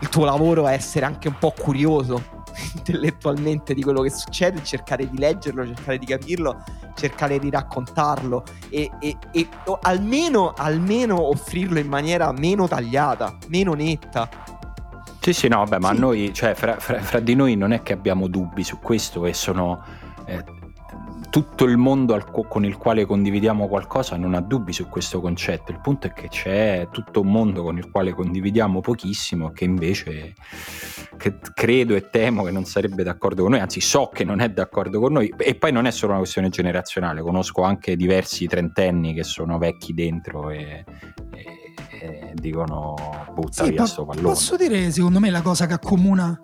il tuo lavoro è essere anche un po' curioso *laughs* intellettualmente di quello che succede, cercare di leggerlo, cercare di capirlo, cercare di raccontarlo e, e, e almeno, almeno offrirlo in maniera meno tagliata, meno netta. Sì, sì, no, vabbè, ma sì. noi, cioè, fra, fra, fra, di noi non è che abbiamo dubbi su questo e sono eh, tutto il mondo al, con il quale condividiamo qualcosa non ha dubbi su questo concetto. Il punto è che c'è tutto un mondo con il quale condividiamo pochissimo che invece che credo e temo che non sarebbe d'accordo con noi, anzi so che non è d'accordo con noi e poi non è solo una questione generazionale, conosco anche diversi trentenni che sono vecchi dentro e, e dicono butta sì, via sto pallone. Posso dire secondo me la cosa che accomuna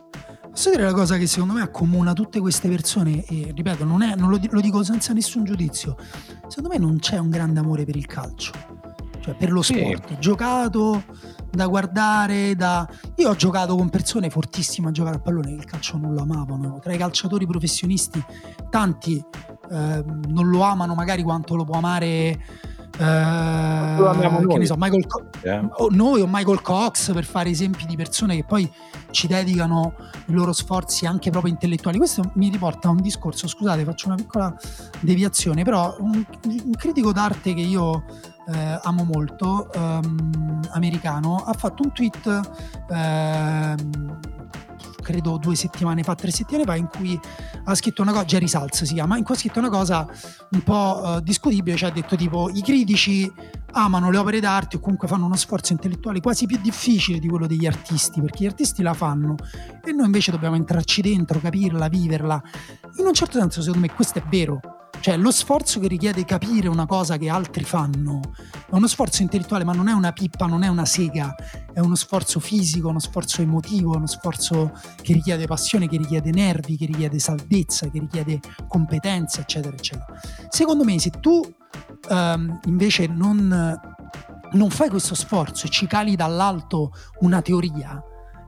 Posso dire la cosa che secondo me accomuna tutte queste persone, e ripeto, non, è, non lo, lo, dico senza nessun giudizio, secondo me non c'è un grande amore per il calcio, cioè per lo sport, sì. giocato da guardare, da... Io ho giocato con persone fortissime a giocare a pallone il calcio non lo amavano, tra i calciatori professionisti tanti eh, non lo amano magari quanto lo può amare eh, che ne so, Michael Co- yeah. o noi o Michael Cox per fare esempi di persone che poi ci dedicano i loro sforzi anche proprio intellettuali. Questo mi riporta a un discorso, scusate, faccio una piccola deviazione, però un, un critico d'arte che io eh, amo molto, um, americano, ha fatto un tweet ehm, credo due settimane fa, tre settimane fa, in cui ha scritto una cosa, Jerry Salz si chiama, in cui ha scritto una cosa un po' uh, discutibile, cioè ha detto tipo i critici amano le opere d'arte o comunque fanno uno sforzo intellettuale quasi più difficile di quello degli artisti, perché gli artisti la fanno e noi invece dobbiamo entrarci dentro, capirla, viverla. In un certo senso secondo me questo è vero, cioè lo sforzo che richiede capire una cosa che altri fanno è uno sforzo intellettuale, ma non è una pippa, non è una sega, è uno sforzo fisico, uno sforzo emotivo, uno sforzo che richiede passione, che richiede nervi, che richiede saldezza, che richiede competenza, eccetera, eccetera. Secondo me se tu um, invece non, non fai questo sforzo e ci cali dall'alto una teoria,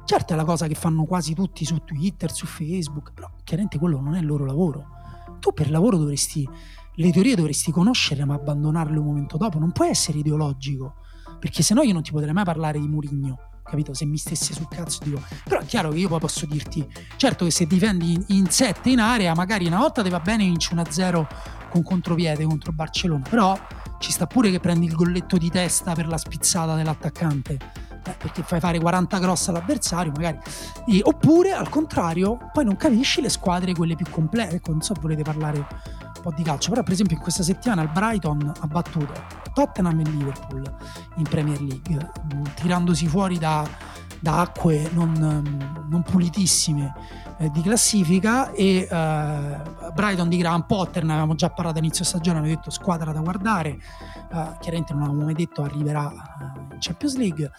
certo è la cosa che fanno quasi tutti su Twitter, su Facebook, però chiaramente quello non è il loro lavoro tu per lavoro dovresti, le teorie dovresti conoscere ma abbandonarle un momento dopo, non puoi essere ideologico, perché se no io non ti potrei mai parlare di Murigno, capito? Se mi stesse sul cazzo dico, però è chiaro che io poi posso dirti, certo che se difendi in 7 in area, magari una volta ti va bene vinci 1-0 con contropiede contro Barcellona, però ci sta pure che prendi il golletto di testa per la spizzata dell'attaccante perché fai fare 40 cross all'avversario magari. E, oppure al contrario poi non capisci le squadre quelle più complete ecco non so volete parlare un po' di calcio però per esempio in questa settimana il Brighton ha battuto Tottenham e Liverpool in Premier League mm, tirandosi fuori da, da acque non, non pulitissime eh, di classifica e eh, Brighton di Graham Potter ne avevamo già parlato all'inizio stagione aveva detto squadra da guardare eh, chiaramente non avevamo mai detto arriverà eh, in Champions League.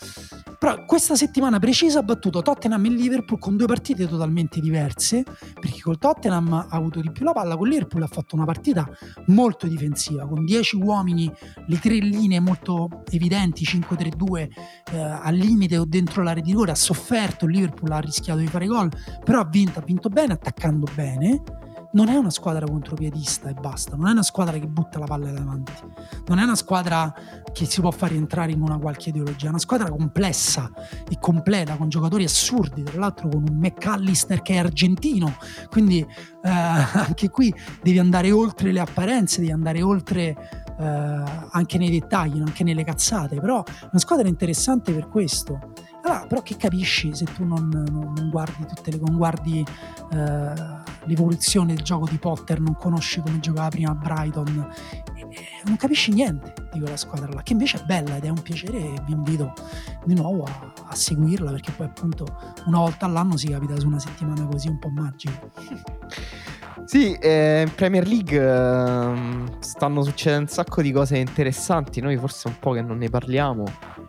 Però questa settimana precisa ha battuto Tottenham e Liverpool con due partite totalmente diverse perché col Tottenham ha avuto di più la palla con Liverpool ha fatto una partita molto difensiva con 10 uomini le tre linee molto evidenti 5-3-2 eh, al limite o dentro l'area di rigore ha sofferto il Liverpool ha rischiato di fare gol però ha vinto ha vinto bene, attaccando bene. Non è una squadra contropiedista e basta, non è una squadra che butta la palla davanti, non è una squadra che si può far entrare in una qualche ideologia, è una squadra complessa e completa, con giocatori assurdi, tra l'altro con un McAllister che è argentino, quindi eh, *laughs* anche qui devi andare oltre le apparenze, devi andare oltre eh, anche nei dettagli, anche nelle cazzate, però è una squadra interessante per questo. Allora, però che capisci se tu non, non, non guardi tutte le non guardi eh, l'evoluzione del gioco di Potter, non conosci come giocava prima Brighton, e, e non capisci niente di quella squadra là, che invece è bella ed è un piacere e vi invito di nuovo a, a seguirla perché poi appunto una volta all'anno si capita su una settimana così un po' magica. *laughs* Sì, eh, in Premier League eh, stanno succedendo un sacco di cose interessanti, noi forse un po' che non ne parliamo.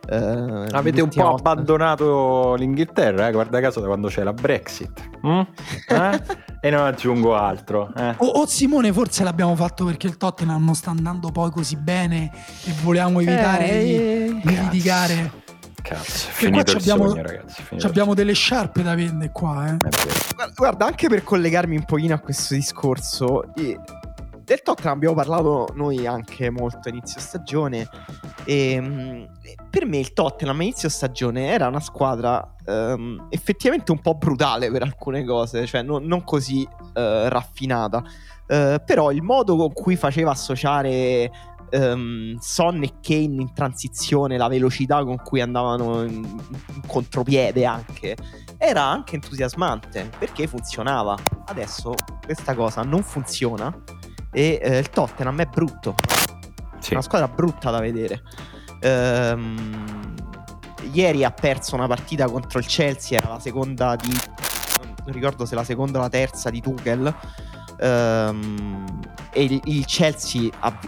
Eh, Avete un po' volta. abbandonato l'Inghilterra, eh? guarda caso da quando c'è la Brexit. Mm? Eh? e non aggiungo altro. Eh. O, o, Simone forse l'abbiamo fatto perché il Tottenham non sta andando poi così bene e volevamo evitare eh, di, di litigare. Cazzo, è finito il abbiamo, sogno, ragazzi. Abbiamo delle sciarpe da vendere qua, eh. Guarda, anche per collegarmi un pochino a questo discorso, del Tottenham abbiamo parlato noi anche molto a inizio stagione. E per me il Tottenham a inizio stagione era una squadra um, effettivamente un po' brutale per alcune cose, cioè non, non così uh, raffinata. Uh, però il modo con cui faceva associare um, Son e Kane in transizione, la velocità con cui andavano in, in contropiede anche, era anche entusiasmante perché funzionava. Adesso questa cosa non funziona e eh, il Tottenham è brutto. Sì. Una squadra brutta da vedere. Ehm, ieri ha perso una partita contro il Chelsea, era la seconda di... non ricordo se la seconda o la terza di Tuchel Um, e il, Chelsea ha,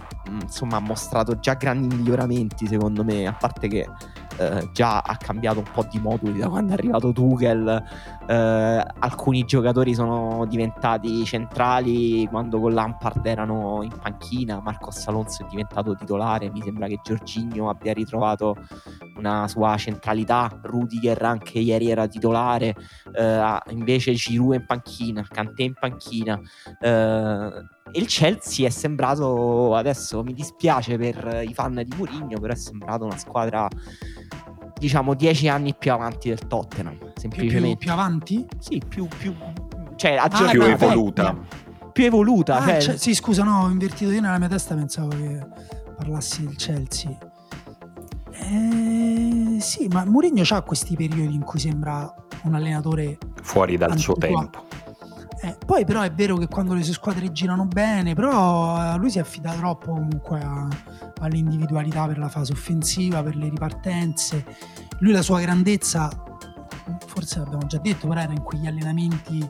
insomma, ha mostrato già grandi miglioramenti, secondo me, a parte che eh, già ha cambiato un po' di moduli da quando è arrivato Tuchel. Eh, alcuni giocatori sono diventati centrali quando con Lampard erano in panchina. Marcos Alonso è diventato titolare. Mi sembra che Giorginio abbia ritrovato una sua centralità. Rudiger anche ieri era titolare. Eh, invece Giroud in panchina, Kanté in panchina. Eh, il Chelsea è sembrato adesso mi dispiace per i fan di Mourinho però è sembrato una squadra diciamo dieci anni più avanti del Tottenham semplicemente. Più, più avanti? sì più, più cioè ah, più evoluta. Più evoluta ah, cioè... Cioè, sì scusa no ho invertito io nella mia testa pensavo che parlassi del Chelsea. Eh, sì ma Mourinho ha questi periodi in cui sembra un allenatore fuori dal suo tempo eh, poi però è vero che quando le sue squadre girano bene, però eh, lui si affida troppo comunque a, all'individualità per la fase offensiva, per le ripartenze. Lui la sua grandezza, forse l'abbiamo già detto, però era in quegli allenamenti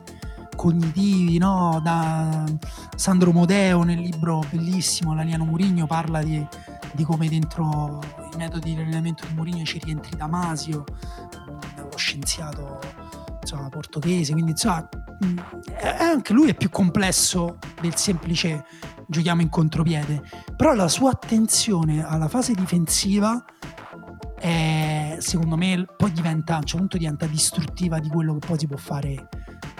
cognitivi, no? Da Sandro Modeo nel libro bellissimo, l'alieno Murigno, parla di, di, come dentro i metodi di allenamento di Murigno ci rientri Damasio, lo scienziato insomma, portoghese, quindi insomma, anche lui è più complesso del semplice giochiamo in contropiede, però la sua attenzione alla fase difensiva è, secondo me poi diventa a un certo punto diventa distruttiva di quello che poi si può fare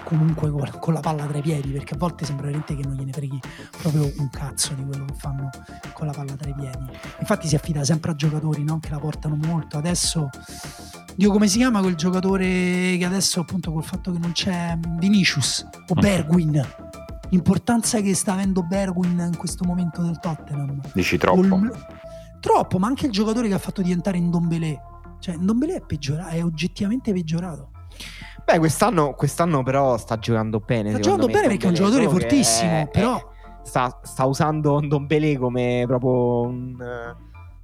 comunque con, la palla tra i piedi perché a volte sembra veramente che non gliene freghi proprio un cazzo di quello che fanno con la palla tra i piedi. Infatti si affida sempre a giocatori no? che la portano molto. Adesso Dio come si chiama quel giocatore che adesso appunto col fatto che non c'è Vinicius o mm. Bergwin l'importanza che sta avendo Bergwin in questo momento del Tottenham. Dici troppo. Col... troppo ma anche il giocatore che ha fatto diventare Ndombele. Cioè Ndombele è peggiorato è oggettivamente peggiorato Beh, quest'anno, quest'anno, però sta giocando bene. Sta giocando bene perché è un giocatore fortissimo, è, però... sta, sta, usando Ndombele come proprio un,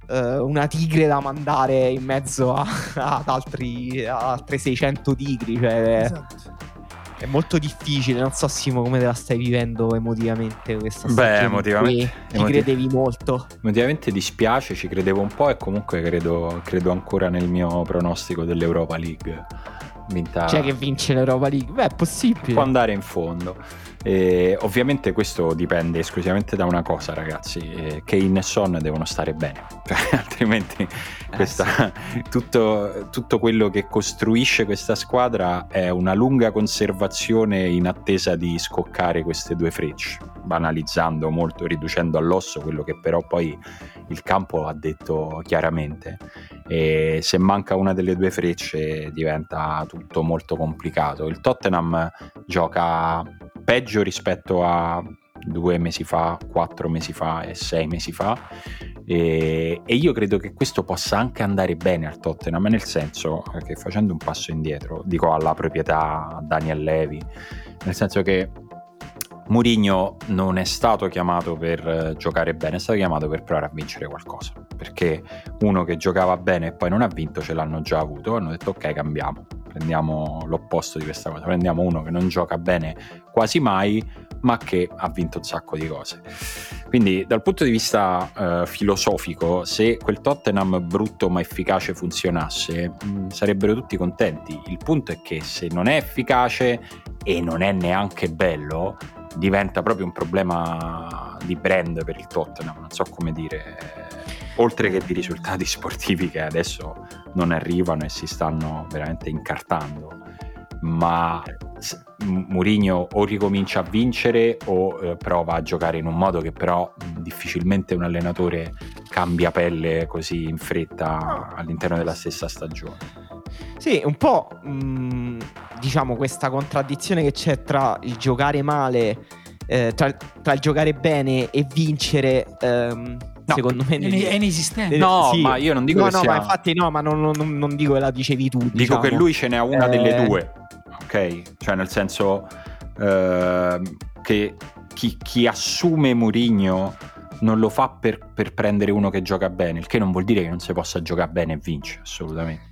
uh, una tigre da mandare in mezzo a, *laughs* ad altri, a altre 600 tigri. Cioè, esatto. È molto difficile, non so Simo come te la stai vivendo emotivamente questa stagione. Beh, emotivamente... Ci emotiv- credevi molto. Emotivamente dispiace, ci credevo un po' e comunque credo, credo ancora nel mio pronostico dell'Europa League vinta... C'è che vince l'Europa League? Beh, è possibile. Può andare in fondo. E ovviamente questo dipende esclusivamente da una cosa, ragazzi: eh, Kane e Son devono stare bene, *laughs* altrimenti eh, questa, *laughs* tutto, tutto, quello che costruisce questa squadra è una lunga conservazione in attesa di scoccare queste due frecce, banalizzando molto, riducendo all'osso quello che però poi il campo ha detto chiaramente. E se manca una delle due frecce diventa tutto molto complicato. Il Tottenham gioca peggio rispetto a due mesi fa, quattro mesi fa e sei mesi fa. E, e, io credo che questo possa anche andare bene al Tottenham, nel senso che facendo un passo indietro, dico alla proprietà Daniel Levi, nel senso che Mourinho non è stato chiamato per eh, giocare bene, è stato chiamato per provare a vincere qualcosa. Perché uno che giocava bene e poi non ha vinto ce l'hanno già avuto. Hanno detto ok, cambiamo, prendiamo l'opposto di questa cosa. Prendiamo uno che non gioca bene quasi mai, ma che ha vinto un sacco di cose. Quindi, dal punto di vista eh, filosofico, se quel Tottenham brutto ma efficace funzionasse, mh, mm, sarebbero tutti contenti. Il punto è che se non è efficace e non è neanche bello, diventa proprio un problema di brand per il Tottenham, non so come dire, oltre che di risultati sportivi che adesso non arrivano e si stanno veramente incartando, ma Mourinho o ricomincia a vincere o eh, prova a giocare in un modo che però difficilmente un allenatore cambia pelle così in fretta all'interno della stessa stagione. Sì, un po' mh, diciamo questa contraddizione che c'è tra il giocare male, eh, tra, tra, il giocare bene e vincere. Ehm, no, secondo me è, è inesistente. No, sì. ma io non dico no, che no, sia... ma infatti no, ma non, non, non, dico che la dicevi tu. Dico diciamo. che lui ce n'è una eh... delle due, ok? Cioè nel senso eh, che chi, chi assume Murigno non lo fa per, per, prendere uno che gioca bene, il che non vuol dire che non si possa giocare bene e vincere, assolutamente.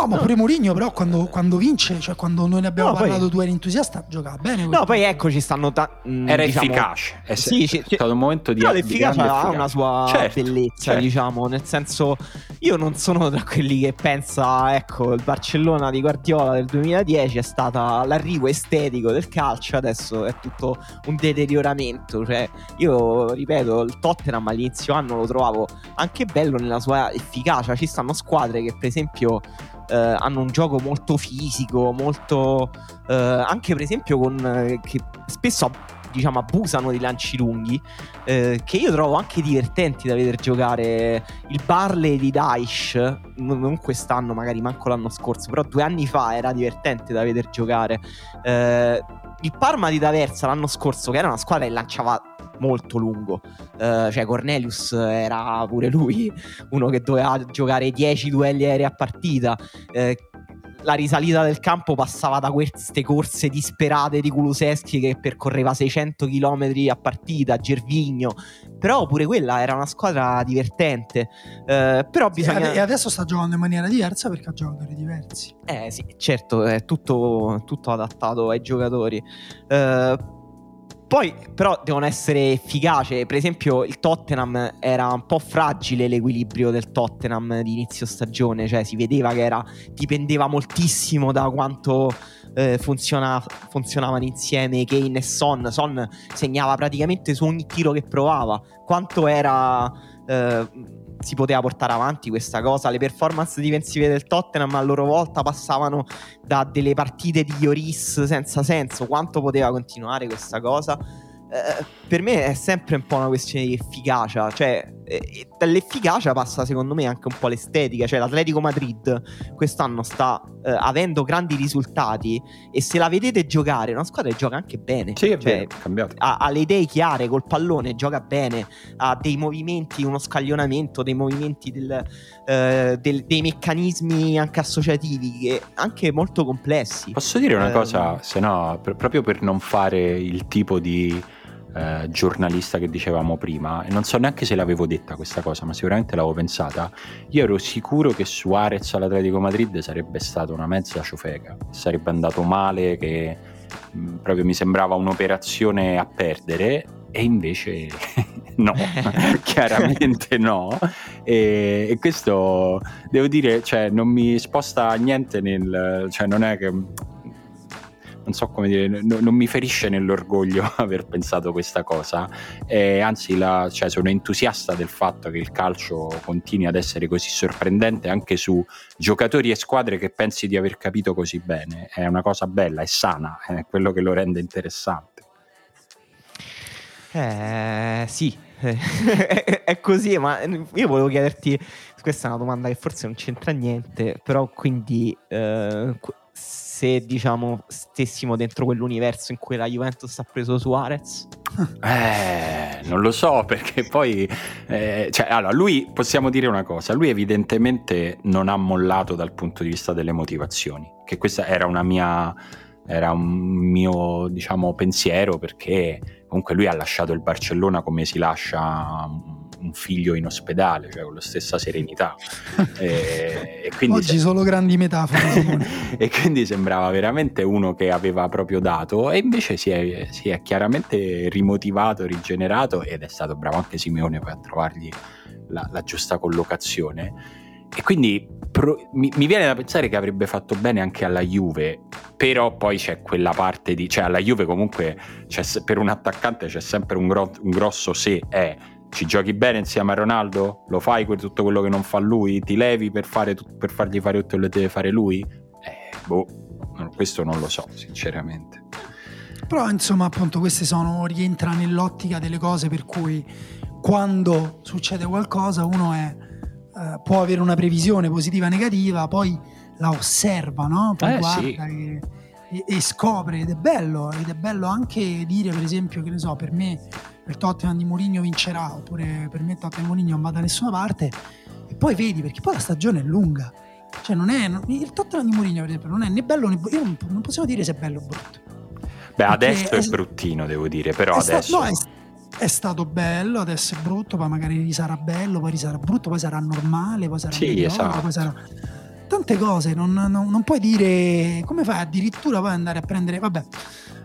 No, ma No. pure Mourinho però quando, quando vince, cioè quando noi ne abbiamo No, poi- parlato, tu eri entusiasta, giocava bene. No, poi ecco, ci stanno ta- mh, Era diciamo- efficace. È, Sì, è sì, stato un momento di di l'efficacia grande ha efficacia. una sua Certo, bellezza, certo. diciamo, nel senso io non sono tra quelli che pensa, ecco, il Barcellona di Guardiola del 2010 è stata l'arrivo estetico del calcio, adesso è tutto un deterioramento, cioè io ripeto, il Tottenham all'inizio anno lo trovavo anche bello nella sua efficacia, ci stanno squadre che per esempio eh, hanno un gioco molto fisico, molto eh, anche per esempio con eh, che spesso diciamo abusano di lanci lunghi eh, che io trovo anche divertenti da vedere giocare. Il Barley di Daesh non quest'anno magari manco l'anno scorso però due anni fa era divertente da vedere giocare. Eh, il Parma di D'Aversa l'anno scorso che era una squadra che lanciava molto lungo. Eh, cioè Cornelius era pure lui *laughs* uno che doveva giocare 10 duelli aerei a partita. Eh, la risalita del campo passava da queste corse disperate di Kuluseschi che percorreva 600 km a partita, Gervigno, però pure quella era una squadra divertente. Eh, però E bisogna... E adesso sta giocando in maniera diversa perché ha giocatori diversi. Eh sì, certo, è tutto, tutto adattato ai giocatori. Eh, poi però devono essere efficaci. Per esempio, il Tottenham era un po' fragile l'equilibrio del Tottenham di inizio stagione, cioè si vedeva che era, dipendeva moltissimo da quanto eh, funziona- funzionavano insieme Kane e Son. Son segnava praticamente su ogni tiro che provava. Quanto era. eh, si poteva portare avanti questa cosa. Le performance difensive del Tottenham a loro volta passavano da delle partite di Ioris senza senso. Quanto poteva continuare questa cosa? Eh, per me è sempre un po' una questione di efficacia. Cioè, eh, dall'efficacia passa secondo me anche un po' l'estetica. Cioè, l'Atletico Madrid quest'anno sta eh, avendo grandi risultati. E se la vedete giocare, una squadra che gioca anche bene. Sì, è Cioè, vero, ha, ha le idee chiare col pallone, gioca bene, ha dei movimenti, uno scaglionamento, dei movimenti del, eh, del- dei meccanismi anche associativi, che anche molto complessi. Posso dire una Ehm. cosa, se no, per- proprio per non fare il tipo di eh, giornalista che dicevamo prima, e non so neanche se l'avevo detta questa cosa, ma sicuramente l'avevo pensata. Io ero sicuro che Suarez all'Atletico Madrid sarebbe stata una mezza ciofeca, sarebbe andato male, che mh, proprio mi sembrava un'operazione a perdere. E invece *laughs* no, *laughs* chiaramente no. E, e questo devo dire, cioè, non mi sposta niente nel. cioè, non è che. Non so come dire, no- non mi ferisce nell'orgoglio *laughs* aver pensato questa cosa, e anzi la- cioè, sono entusiasta del fatto che il calcio continui ad essere così sorprendente anche su giocatori e squadre che pensi di aver capito così bene. È una cosa bella, è sana, è quello che lo rende interessante. Eh, sì, *laughs* è, così, ma io volevo chiederti, questa è una domanda che forse non c'entra niente, però quindi eh, se diciamo stessimo dentro quell'universo in cui la Juventus ha preso Suarez, Eh, non lo so perché poi, eh, cioè, allora, lui possiamo dire una cosa: lui evidentemente non ha mollato dal punto di vista delle motivazioni, che questa era una mia, era un mio, diciamo, pensiero perché comunque lui ha lasciato il Barcellona come si lascia un figlio in ospedale, cioè con la stessa serenità. *laughs* e, e quindi Oggi solo grandi metafore. *laughs* E quindi sembrava veramente uno che aveva proprio dato e invece si è, si è chiaramente rimotivato, rigenerato ed è stato bravo anche Simeone a trovargli la, la giusta collocazione e quindi pro- mi, mi viene da pensare che avrebbe fatto bene anche alla Juve però poi c'è quella parte di cioè alla Juve comunque se- per un attaccante c'è sempre un, gro- un grosso se è ci giochi bene insieme a Ronaldo? Lo fai que- tutto quello che non fa lui? Ti levi per, fare tut- per fargli fare tutto quello che deve fare lui? Eh, boh, questo non lo so, sinceramente. Però insomma appunto queste sono rientra nell'ottica delle cose per cui quando succede qualcosa uno è, eh, può avere una previsione positiva o negativa, poi la osserva, no? Poi Eh, guarda sì. e, e- e scopre ed è bello, ed è bello anche dire per esempio che ne so, per me il Tottenham di Mourinho vincerà oppure per me il Tottenham di Mourinho non va da nessuna parte e poi vedi perché poi la stagione è lunga. Cioè non è non- il Tottenham di Mourinho per esempio non è né bello né brutto, io non, non possiamo dire se è bello o brutto. Beh, adesso è es- bruttino, devo dire, però È sta- adesso... no, è, è stato bello, adesso è brutto, poi magari sarà bello, poi sarà brutto, poi sarà normale, poi sarà Sì, mediocre, esatto. poi sarà... Tant'è certe cose non, non, non, puoi dire come fai addirittura poi andare a prendere vabbè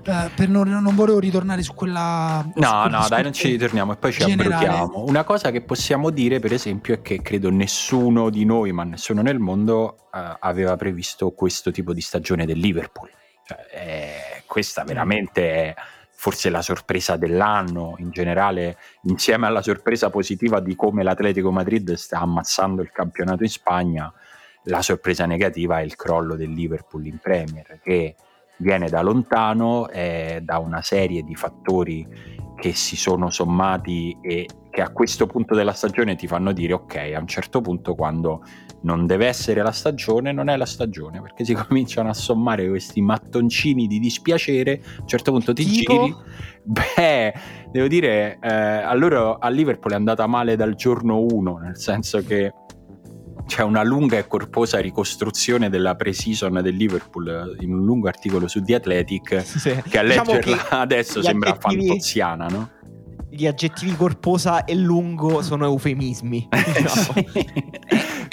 eh, per non, non, volevo ritornare su quella no no dai non ci ritorniamo e poi ci generale. abbroghiamo una cosa che possiamo dire per esempio è che credo nessuno di noi ma nessuno nel mondo eh, aveva previsto questo tipo di stagione del Liverpool. Cioè, eh, questa veramente è forse la sorpresa dell'anno in generale, insieme alla sorpresa positiva di come l'Atletico Madrid sta ammazzando il campionato in Spagna, la sorpresa negativa è il crollo del Liverpool in Premier, che viene da lontano, eh, da una serie di fattori che si sono sommati e che a questo punto della stagione ti fanno dire ok, a un certo punto quando non deve essere la stagione, non è la stagione, perché si *laughs* cominciano a sommare questi mattoncini di dispiacere, a un certo punto ti tipo? giri, beh, devo dire, eh, allora a Liverpool è andata male dal giorno 1, nel senso che c'è una lunga e corposa ricostruzione della pre-season del Liverpool in un lungo articolo su The Athletic *laughs* sì. che a diciamo leggerla che *laughs* adesso sembra aggettivi... fantoziana, no? gli aggettivi corposa e lungo sono eufemismi. *laughs* Diciamo.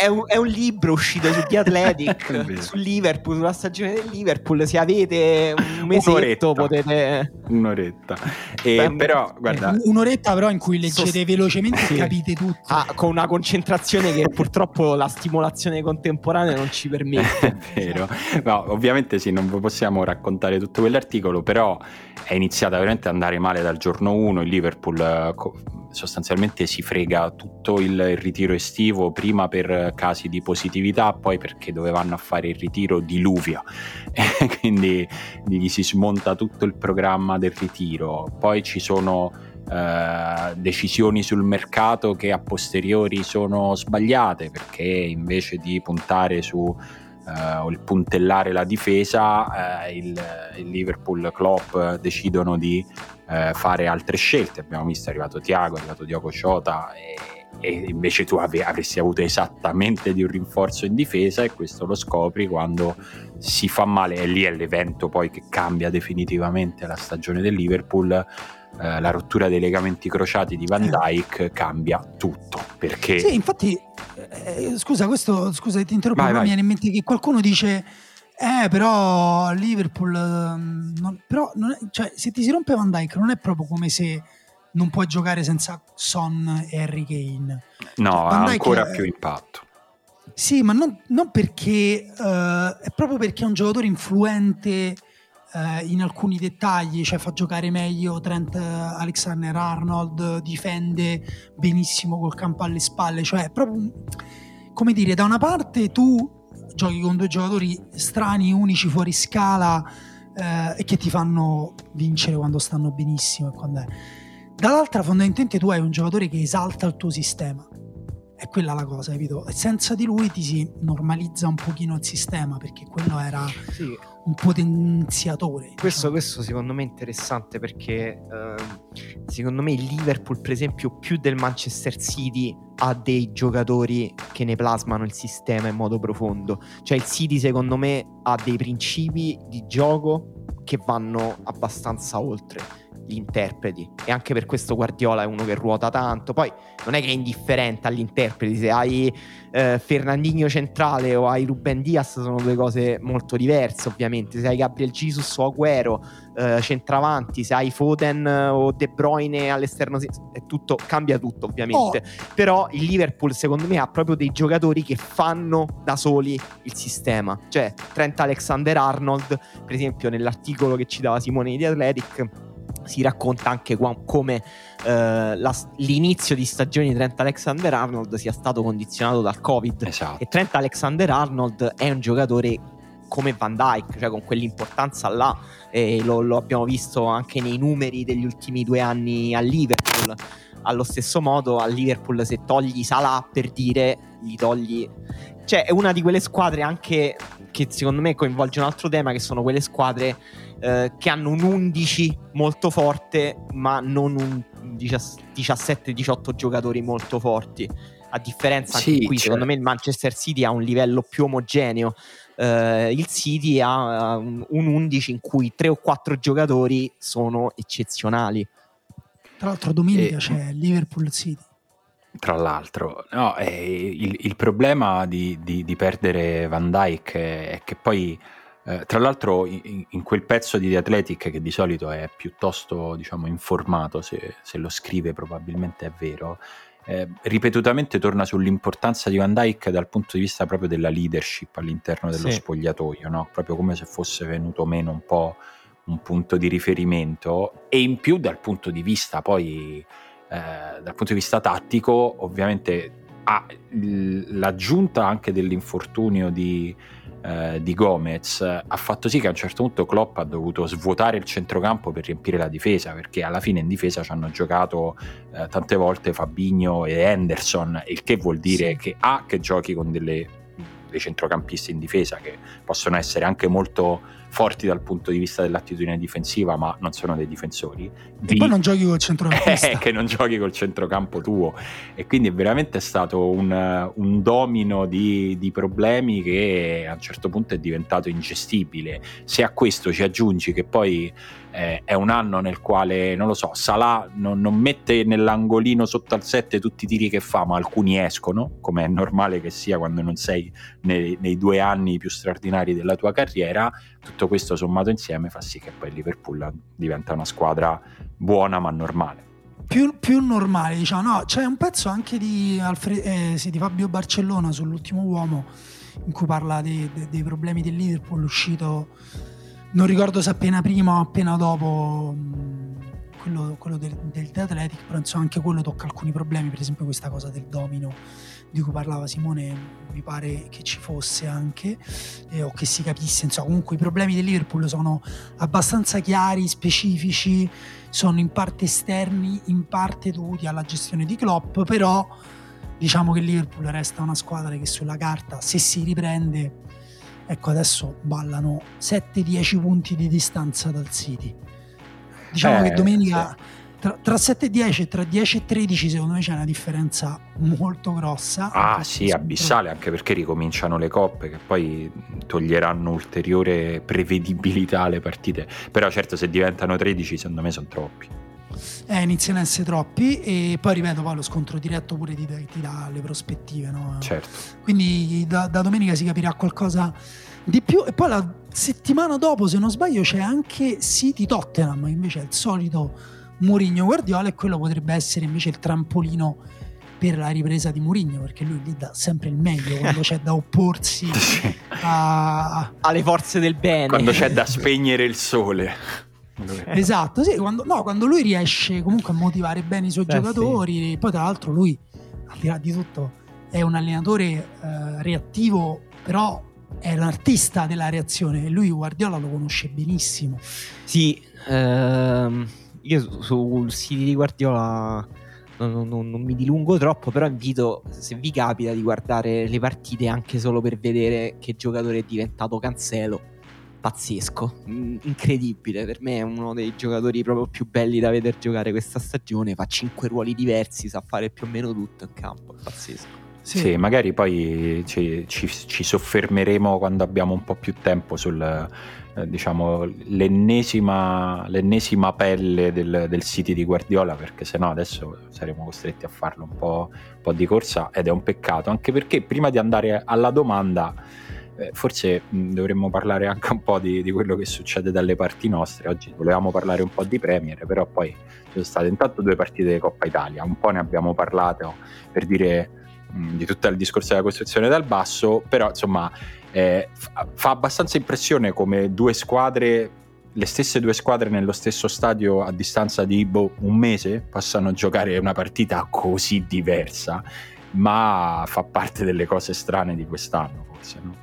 È, un, è, un, libro uscito su The Athletic, *laughs* su Liverpool, sulla stagione del Liverpool. Se avete un *laughs* mesetto un'oretta. potete... Un'oretta. E Beh, però, guarda... Un'oretta però in cui leggete sost... velocemente sì. e capite tutto. Ah, con una concentrazione che purtroppo la stimolazione contemporanea non ci permette. *laughs* è vero. No, ovviamente sì, non possiamo raccontare tutto quell'articolo, però è iniziata veramente ad andare male dal giorno 1. Il Liverpool eh, sostanzialmente si frega tutto il ritiro estivo, prima per casi di positività, poi perché dovevano fare il ritiro? Diluvia, *laughs* quindi gli si smonta tutto il programma del ritiro, poi ci sono Uh, decisioni sul mercato che a posteriori sono sbagliate perché invece di puntare su uh, il puntellare la difesa uh, il, il, Liverpool Klopp decidono di eh, fare altre scelte. Abbiamo visto è arrivato Tiago, è arrivato Diogo Ciota e, e invece tu ave, avresti avuto esattamente di un rinforzo in difesa e questo lo scopri quando si fa male e lì è l'evento poi che cambia definitivamente la stagione del Liverpool. Eh, la rottura dei legamenti crociati di Van Dyke cambia tutto perché sì infatti eh, scusa questo scusa ti interrompo vai, vai. mi viene in mente che qualcuno dice eh, però Liverpool, ehm, non, però non è, cioè, se ti si rompe Van Dyke non è proprio come se non puoi giocare senza Son e Harry Kane. No, cioè, ha ancora è, più impatto. Sì, ma non, non perché, uh, è proprio perché è un giocatore influente uh, in alcuni dettagli, cioè fa giocare meglio Trent Alexander Arnold, difende benissimo col campo alle spalle, cioè è proprio, come dire, da una parte tu giochi con due giocatori strani, unici, fuori scala eh, e che ti fanno vincere quando stanno benissimo. E quando è. Dall'altra, fondamentalmente, tu hai un giocatore che esalta il tuo sistema. È quella la cosa, capito? E senza di lui ti si normalizza un pochino il sistema perché quello era sì. Un potenziatore. Questo, diciamo. questo, secondo me è interessante perché uh, secondo me il Liverpool, per esempio, più del Manchester City ha dei giocatori che ne plasmano il sistema in modo profondo. Cioè il City secondo me ha dei principi di gioco che vanno abbastanza oltre gli interpreti e anche per questo Guardiola è uno che ruota tanto. Poi non è che è indifferente agli interpreti se hai eh, Fernandinho centrale o hai Ruben Diaz sono due cose molto diverse ovviamente. Se hai Gabriel Jesus o Aguero eh, centravanti. Se hai Foden o De Bruyne all'esterno è tutto, cambia tutto ovviamente. Oh. però il Liverpool secondo me ha proprio dei giocatori che fanno da soli il sistema. Cioè Trent Alexander Arnold per esempio nell'articolo che ci dava Simone di Athletic si racconta anche qua, come eh, la, l'inizio di stagione di Trent Alexander Arnold sia stato condizionato dal Covid. Esatto. E Trent Alexander Arnold è un giocatore come Van Dyke, cioè con quell'importanza là, e lo, lo, abbiamo visto anche nei numeri degli ultimi due anni a Liverpool. Allo stesso modo, a Liverpool, se togli Salah per dire, gli togli. Cioè, è una di quelle squadre anche che secondo me coinvolge un altro tema, che sono quelle squadre eh, che hanno un 11 molto forte, ma non un 17-18 giocatori molto forti. A differenza sì, anche qui, cioè... secondo me il Manchester City ha un livello più omogeneo. Uh, il City ha un, un 11 in cui 3 o 4 giocatori sono eccezionali. Tra l'altro domenica e... c'è Liverpool City. Tra l'altro, no, eh, il, il, problema di, di, di, perdere Van Dyke è che poi, eh, tra l'altro, in, in, quel pezzo di The Athletic che di solito è piuttosto diciamo, informato, se, se lo scrive probabilmente è vero, eh, ripetutamente torna sull'importanza di Van Dyke dal punto di vista proprio della leadership all'interno dello sì. spogliatoio, no? proprio come se fosse venuto meno un po' un punto di riferimento e in più dal punto di vista poi dal punto di vista tattico ovviamente ha l'aggiunta anche dell'infortunio di, eh, di Gomez ha fatto sì che a un certo punto Klopp ha dovuto svuotare il centrocampo per riempire la difesa perché alla fine in difesa ci hanno giocato eh, tante volte Fabigno e Henderson il che vuol dire sì. che A che giochi con delle dei centrocampisti in difesa che possono essere anche molto forti dal punto di vista dell'attitudine difensiva, ma non sono dei difensori. E poi non giochi col centrocampista. *laughs* Eh, che non giochi col centrocampo tuo. E quindi è veramente stato un, un domino di, di, problemi che a un certo punto è diventato ingestibile. Se a questo ci aggiungi che poi eh, è un anno nel quale, non lo so, Salah non, non, mette nell'angolino sotto al 7 tutti i tiri che fa, ma alcuni escono, come è normale che sia quando non sei nei, nei due anni più straordinari della tua carriera, tutto questo sommato insieme fa sì che poi Liverpool diventa una squadra buona ma normale. Più, più normale, diciamo, no, c'è un pezzo anche di, Alfred, eh, sì, di Fabio Barcellona sull'ultimo uomo in cui parla dei, dei, dei problemi del Liverpool uscito non ricordo se appena prima o appena dopo quello, quello del, del The Athletic, però anche quello tocca alcuni problemi, per esempio questa cosa del domino di cui parlava Simone, mi pare che ci fosse anche, eh, o che si capisse, insomma comunque i problemi del Liverpool sono abbastanza chiari, specifici, sono in parte esterni, in parte dovuti alla gestione di Klopp, però diciamo che il Liverpool resta una squadra che sulla carta, se si riprende, ecco adesso ballano 7-10 punti di distanza dal City. Diciamo eh, che domenica sì. Tra, tra, 7 e 10 e tra 10 e 13 secondo me c'è una differenza molto grossa. Ah sì, abissale anche perché ricominciano le coppe che poi toglieranno ulteriore prevedibilità alle partite. Però certo se diventano 13 secondo me sono troppi. Eh, iniziano a essere troppi e poi ripeto poi lo scontro diretto pure ti, ti dà le prospettive no? certo. quindi da, da, domenica si capirà qualcosa di più e poi la settimana dopo se non sbaglio c'è anche City Tottenham invece è il solito Mourinho Guardiola e quello potrebbe essere invece il trampolino per la ripresa di Mourinho perché lui lì dà sempre il meglio quando c'è da opporsi *laughs* a... alle forze del bene quando c'è da spegnere il sole esatto, sì, quando, no, quando, lui riesce comunque a motivare bene i suoi eh, giocatori, sì. poi tra l'altro lui, al di là di tutto, è un allenatore eh, reattivo, però è un artista della reazione e lui Guardiola lo conosce benissimo. Sì, ehm, io sul sito di Guardiola non, non, non, mi dilungo troppo, però invito, se vi capita, di guardare le partite anche solo per vedere che giocatore è diventato Cancelo pazzesco, incredibile. Per me è uno dei giocatori proprio più belli da vedere giocare questa stagione. Fa cinque ruoli diversi, sa fare più o meno tutto in campo. Pazzesco. Sì. sì, magari poi ci, ci, ci, soffermeremo quando abbiamo un po' più tempo sul eh, diciamo l'ennesima, l'ennesima pelle del, del City di Guardiola perché sennò adesso saremo costretti a farlo un po', un po' di corsa ed è un peccato anche perché prima di andare alla domanda eh, forse mh, dovremmo parlare anche un po' di, di, quello che succede dalle parti nostre. Oggi volevamo parlare un po' di Premier, però poi ci sono state intanto due partite di Coppa Italia, un po' ne abbiamo parlato per dire di tutto il discorso della costruzione dal basso, però insomma eh, fa, abbastanza impressione come due squadre le stesse due squadre nello stesso stadio a distanza di boh, un mese possano giocare una partita così diversa, ma fa parte delle cose strane di quest'anno, forse, no?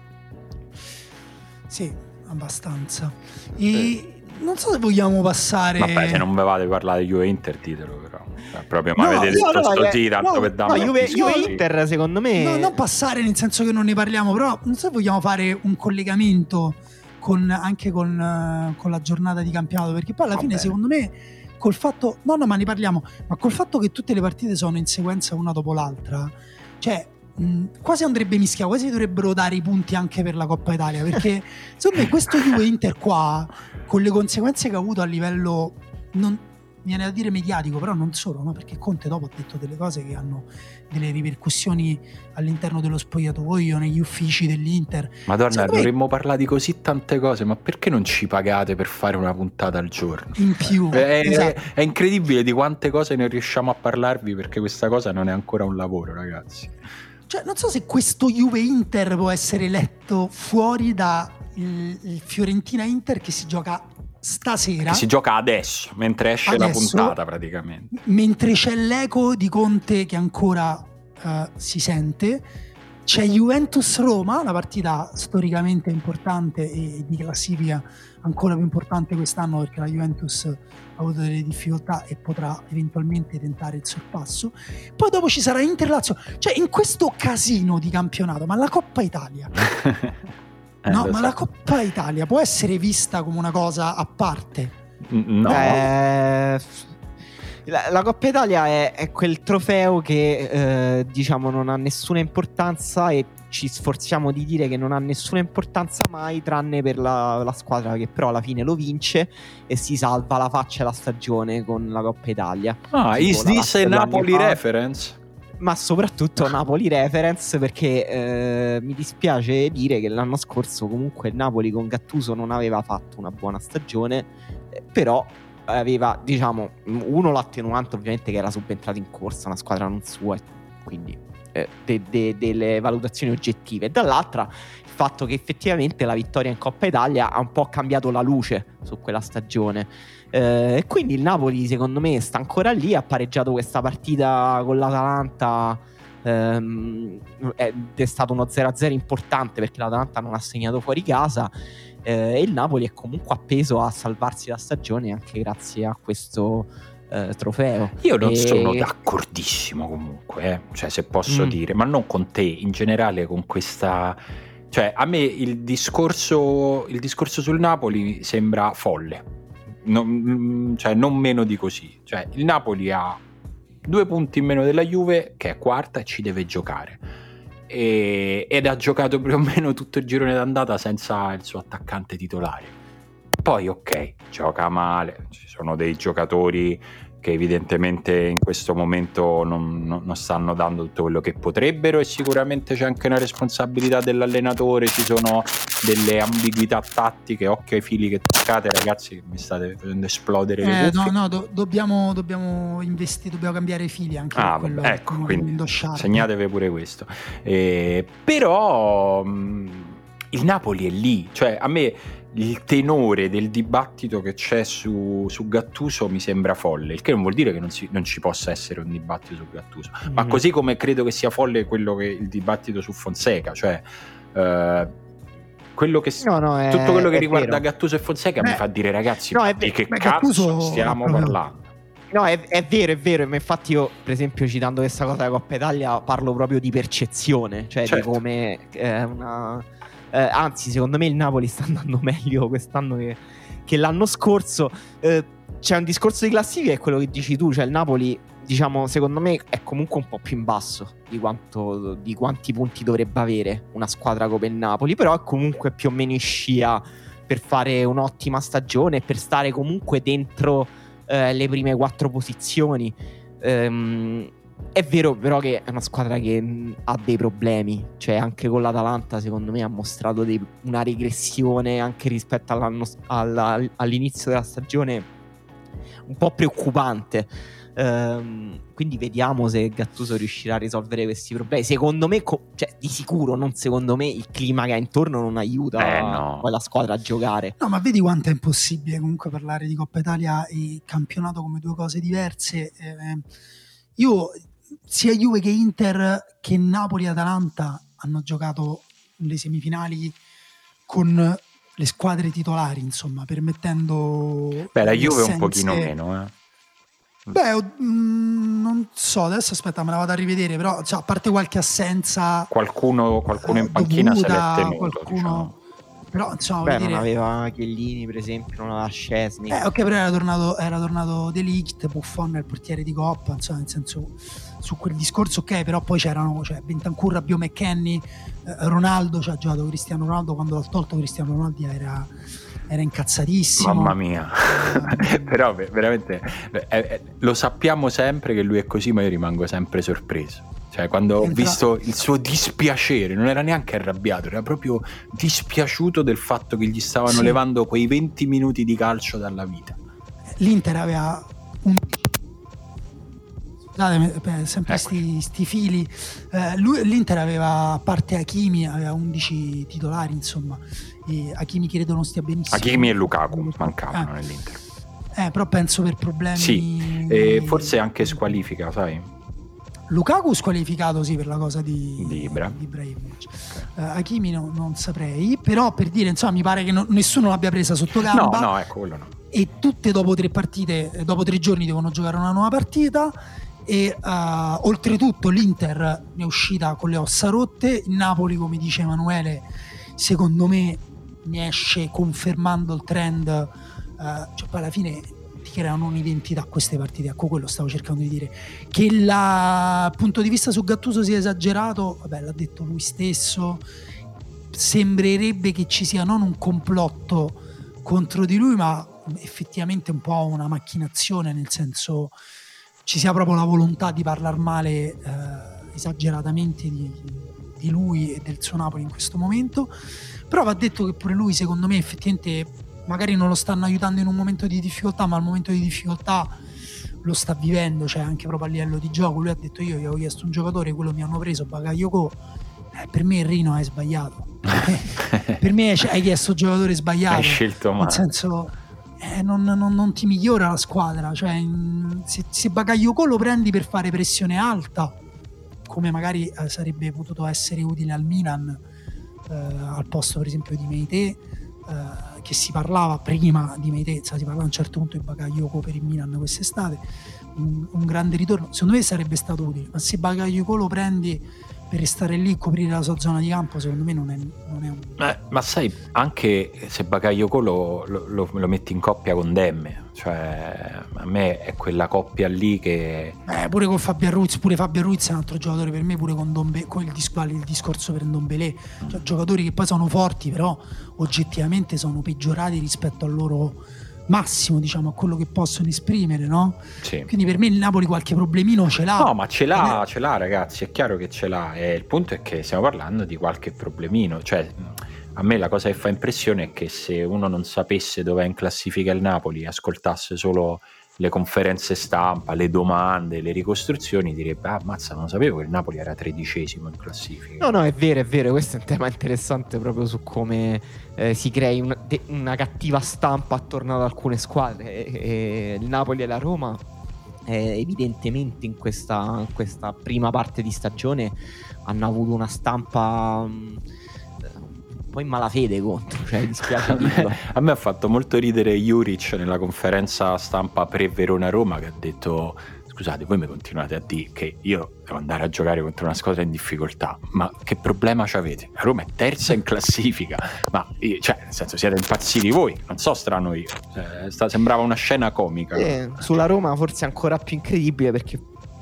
Sì, abbastanza. E eh. non so se vogliamo passare. Vabbè, se non avevate parlato di Juve Inter, ditelo però. Proprio mi no, avete detto no, sto tanto no, per no, Juve, Juve Inter, secondo me. No, non passare nel senso che non ne parliamo, però non so se vogliamo fare un collegamento con, anche con, con, la giornata di campionato, perché poi alla Vabbè. fine, secondo me, col fatto. No, no, ma ne parliamo. Ma col fatto che tutte le partite sono in sequenza una dopo l'altra, cioè quasi andrebbe mischiato, quasi dovrebbero dare i punti anche per la Coppa Italia, perché *laughs* secondo me questo Juve Inter qua, con le conseguenze che ha avuto a livello non, viene da dire mediatico, però non solo, no? perché Conte dopo ha detto delle cose che hanno delle ripercussioni all'interno dello spogliatoio, negli uffici dell'Inter. Madonna, Secondo dovremmo me... parlare di così tante cose, ma perché non ci pagate per fare una puntata al giorno? In più. È, esatto. è, è incredibile di quante cose ne riusciamo a parlarvi perché questa cosa non è ancora un lavoro, ragazzi. Cioè, non so se questo Juve Inter può essere letto fuori da il, il Fiorentina Inter che si gioca stasera. Che si gioca adesso, mentre esce adesso, la puntata praticamente. Mentre c'è l'eco di Conte che ancora uh, si sente. C'è Juventus-Roma, una partita storicamente importante e di classifica ancora più importante quest'anno perché la Juventus ha avuto delle difficoltà e potrà eventualmente tentare il sorpasso. Poi dopo ci sarà Inter-Lazio. Cioè in questo casino di campionato, ma la Coppa Italia... *laughs* Eh, no, ma so. la Coppa Italia può essere vista come una cosa a parte? No. Eh, la, la, Coppa Italia è, è quel trofeo che eh, diciamo non ha nessuna importanza e ci sforziamo di dire che non ha nessuna importanza mai tranne per la, la squadra che però alla fine lo vince e si salva la faccia e la stagione con la Coppa Italia. Ah, tipo is this a Napoli reference? Ma soprattutto Napoli reference perché eh, mi dispiace dire che l'anno scorso comunque Napoli con Gattuso non aveva fatto una buona stagione, eh, però aveva diciamo uno l'attenuante ovviamente che era subentrato in corsa, una squadra non sua quindi eh, de- de- delle valutazioni oggettive. Dall'altra fatto che effettivamente la vittoria in Coppa Italia ha un po' cambiato la luce su quella stagione eh, e quindi il Napoli, secondo me, sta ancora lì. Ha pareggiato questa partita con l'Atalanta. Ehm, ed è stato uno 0-0 importante perché l'Atalanta non ha segnato fuori casa. Eh, e il Napoli è comunque appeso a salvarsi la stagione anche grazie a questo eh, trofeo. Io non e... sono d'accordissimo comunque, eh. cioè se posso mm. dire, ma non con te, in generale con questa... Cioè a me il discorso, il discorso sul Napoli sembra folle non, mm, cioè, non meno di così. Cioè, il Napoli ha due punti in meno della Juve, che è quarta e ci deve giocare. E, ed ha giocato più o meno tutto il girone d'andata senza il suo attaccante titolare. Poi, ok, gioca male, ci sono dei giocatori che evidentemente in questo momento non, non, stanno dando tutto quello che potrebbero e sicuramente c'è anche una responsabilità dell'allenatore, ci sono delle ambiguità tattiche, occhio ai fili che toccate ragazzi che mi state facendo esplodere eh, No, no, do, dobbiamo, dobbiamo investire, dobbiamo cambiare i fili anche ah, quello, ecco, quindi segnatevi pure questo. Eh, però mh, mm, il Napoli è lì, cioè a me il tenore del dibattito che c'è su, su, Gattuso mi sembra folle, il che non vuol dire che non, si, non ci possa essere un dibattito su Gattuso, mm-hmm. ma così come credo che sia folle quello che il dibattito su Fonseca, cioè eh, quello che, no, no, è, tutto quello che riguarda vero. Gattuso e Fonseca beh, mi fa dire ragazzi, no, di che cazzo Gattuso stiamo parlando? No, è, è, vero, è vero. Ma infatti, io, per esempio, citando questa cosa della Coppa Italia, parlo proprio di percezione, cioè certo. di come eh, una eh, anzi, secondo me il Napoli sta andando *laughs* meglio quest'anno che, che l'anno scorso. Eh, c'è un discorso di classifica, è quello che dici tu, cioè il Napoli, diciamo, secondo me è comunque un po' più in basso di, quanto, di quanti punti dovrebbe avere una squadra come il Napoli, però è comunque più o meno in scia per fare un'ottima stagione per stare comunque dentro eh, le prime quattro posizioni. Ehm, è vero però che è una squadra che mm, ha dei problemi, cioè anche con l'Atalanta secondo me ha mostrato dei, una regressione anche rispetto alla, all'inizio della stagione un po' preoccupante. Um, quindi vediamo se Gattuso riuscirà a risolvere questi problemi. Secondo me, co- cioè, di sicuro, non secondo me, il clima che ha intorno non aiuta eh, no. la squadra a giocare. No, ma vedi quanto è impossibile comunque parlare di Coppa Italia e campionato come due cose diverse. Eh, io sia Juve che Inter che Napoli e Atalanta hanno giocato le semifinali con le squadre titolari, insomma, permettendo... Beh, la Juve assenze... un pochino meno, eh. Beh, mh, mm, non so, adesso aspetta, me la vado a rivedere, però cioè, a parte qualche assenza... Qualcuno, qualcuno in panchina dovuta, se l'è tenuto, qualcuno... Diciamo però insomma, Beh, non dire... aveva Chiellini, per esempio, non aveva Scesni. Eh, ok, però era tornato, era tornato De Ligt, Buffon il portiere di Coppa, insomma, nel senso, su quel discorso, ok, però poi c'erano, cioè, Bentancur, Bio McKenny, eh, Ronaldo, cioè, ha giocato Cristiano Ronaldo, quando l'ha tolto Cristiano Ronaldo era, era incazzatissimo. Mamma mia, *laughs* però veramente eh, eh, lo sappiamo sempre che lui è così, ma io rimango sempre sorpreso. Cioè, quando ho visto il suo dispiacere, non era neanche arrabbiato, era proprio dispiaciuto del fatto che gli stavano sì. levando quei 20 minuti di calcio dalla vita. L'Inter aveva un Scusate, sempre sti, sti, fili. Eh, lui, L'Inter aveva, a parte Hakimi, aveva 11 titolari, insomma. E Hakimi credo non stia benissimo. Hakimi e Lukaku mancavano eh. nell'Inter. Eh, però penso per problemi... Sì, e forse anche squalifica, sai? Lukaku squalificato sì per la cosa di, di, Ibra. di Ibrahimovic. Uh, Hakimi no, non saprei però per dire insomma mi pare che no, nessuno l'abbia presa sotto gamba. No no ecco quello no. E tutte dopo tre partite dopo tre giorni devono giocare una nuova partita. E uh, oltretutto l'Inter ne è uscita con le ossa rotte, il Napoli come dice Emanuele secondo me ne esce confermando il trend, uh, cioè poi alla fine ti creano un'identità queste partite, ecco quello stavo cercando di dire, che il punto di vista su Gattuso sia esagerato, vabbè l'ha detto lui stesso, sembrerebbe che ci sia non un complotto contro di lui ma effettivamente un po' una macchinazione nel senso ci sia proprio la volontà di parlare male eh, esageratamente di, di, lui e del suo Napoli in questo momento. Però va detto che pure lui, secondo me, effettivamente magari non lo stanno aiutando in un momento di difficoltà, ma al momento di difficoltà lo sta vivendo, cioè anche proprio a livello di gioco. Lui ha detto: Io gli ho chiesto un giocatore, quello mi hanno preso, Bagayoko. Eh, per me il Rino è sbagliato. per me hai chiesto un giocatore sbagliato. Hai scelto male. Nel senso, eh, non, non, non, ti migliora la squadra. Cioè, se, se Bagayoko lo prendi per fare pressione alta, come magari eh, sarebbe potuto essere utile al Milan, eh, al posto per esempio di Meite, eh, che si parlava prima di Meite, si parlava a un certo punto di Bagayoko per il Milan quest'estate, un, un grande ritorno. Secondo me sarebbe stato utile, ma se Bagayoko lo prendi per restare lì e coprire la sua zona di campo, secondo me non è, non è un. Eh, ma sai, anche se Bakayoko lo, lo, lo, metti in coppia con Demme, cioè a me è quella coppia lì che. Eh, pure con Fabio Ruiz, pure Fabio Ruiz è un altro giocatore per me, pure con, Dombe, con il, dis- il, discorso per Ndombele. Cioè, giocatori che poi sono forti, però oggettivamente sono peggiorati rispetto al loro massimo, diciamo, a quello che possono esprimere, no? Sì. Quindi per me il Napoli qualche problemino ce l'ha. No, ma ce l'ha, ce l'ha, ragazzi, è chiaro che ce l'ha. E il punto è che stiamo parlando di qualche problemino, cioè a me la cosa che fa impressione è che se uno non sapesse dove è in classifica il Napoli, ascoltasse solo le conferenze stampa, le domande, le ricostruzioni, direbbe: Ah, mazza, non sapevo che il Napoli era tredicesimo in classifica. No, no, è vero, è vero. Questo è un tema interessante proprio su come eh, si crei una, de, una, cattiva stampa attorno ad alcune squadre. E, e il Napoli e la Roma, eh, evidentemente, in questa, in questa, prima parte di stagione hanno avuto una stampa. Mh, mm, po' in malafede contro, cioè dispiace *laughs* dirlo. A me ha fatto molto ridere Juric nella conferenza stampa pre-Verona-Roma che ha detto scusate, voi mi continuate a dire che io devo andare a giocare contro una squadra in difficoltà, ma che problema ci avete? La Roma è terza in classifica, ma cioè, nel senso siete impazziti voi, non so strano io, cioè, sta, sembrava una scena comica. Eh, sulla Roma forse ancora più incredibile perché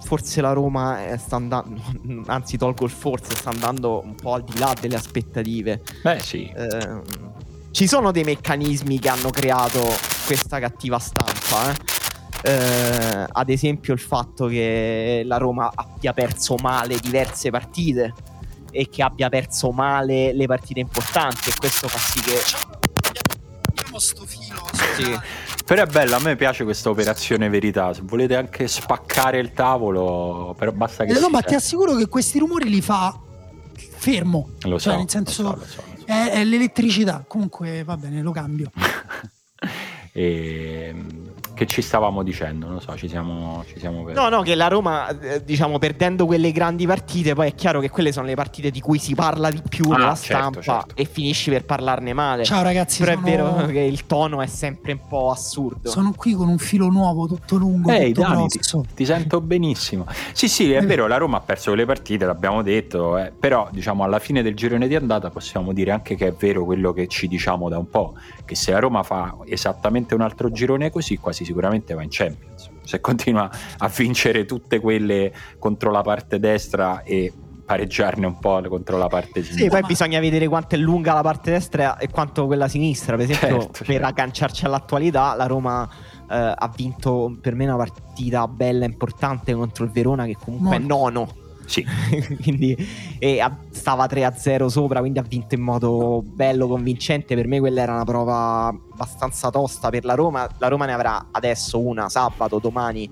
forse la Roma eh, sta andando, *laughs* anzi tolgo il forse, sta andando un po' al di là delle aspettative. Beh sì. Eh, ci sono dei meccanismi che hanno creato questa cattiva stampa. Eh? Eh, ad esempio il fatto che la Roma abbia perso male diverse partite e che abbia perso male le partite importanti e questo fa sì che... Abbiamo sto filo. Sì. Però è bella, a me piace questa operazione verità. Se volete anche spaccare il tavolo, però basta che. Eh, no, ma ti assicuro che questi rumori li fa fermo. Lo cioè, so. Nel senso, lo so, lo so, lo so. È, è l'elettricità. Comunque va bene, lo cambio. *laughs* e che ci stavamo dicendo, non so, ci siamo, ci siamo per... No, no, che la Roma, eh, diciamo, perdendo quelle grandi partite, poi è chiaro che quelle sono le partite di cui si parla di più ah, nella certo, stampa certo. e finisci per parlarne male. Ciao ragazzi, Però sono... è vero che il tono è sempre un po' assurdo. Sono qui con un filo nuovo, tutto lungo, Ehi, tutto Dani, ti, ti, sento benissimo. Sì, sì, è vero, la Roma ha perso quelle partite, l'abbiamo detto, eh, però diciamo alla fine del girone di andata possiamo dire anche che è vero quello che ci diciamo da un po', che se la Roma fa esattamente un altro girone così, quasi sicuramente va in Champions. Se continua a vincere tutte quelle contro la parte destra e pareggiarne un po' contro la parte sinistra. Sì, poi ma... bisogna vedere quanto è lunga la parte destra e quanto quella sinistra. Per esempio, certo, per certo. agganciarci all'attualità, la Roma eh, ha vinto per me una partita bella importante contro il Verona, che comunque Molto. è nono. Sì. *laughs* quindi e stava 3-0 sopra, quindi ha vinto in modo bello, convincente. Per me quella era una prova abbastanza tosta per la Roma. La Roma ne avrà adesso una sabato, domani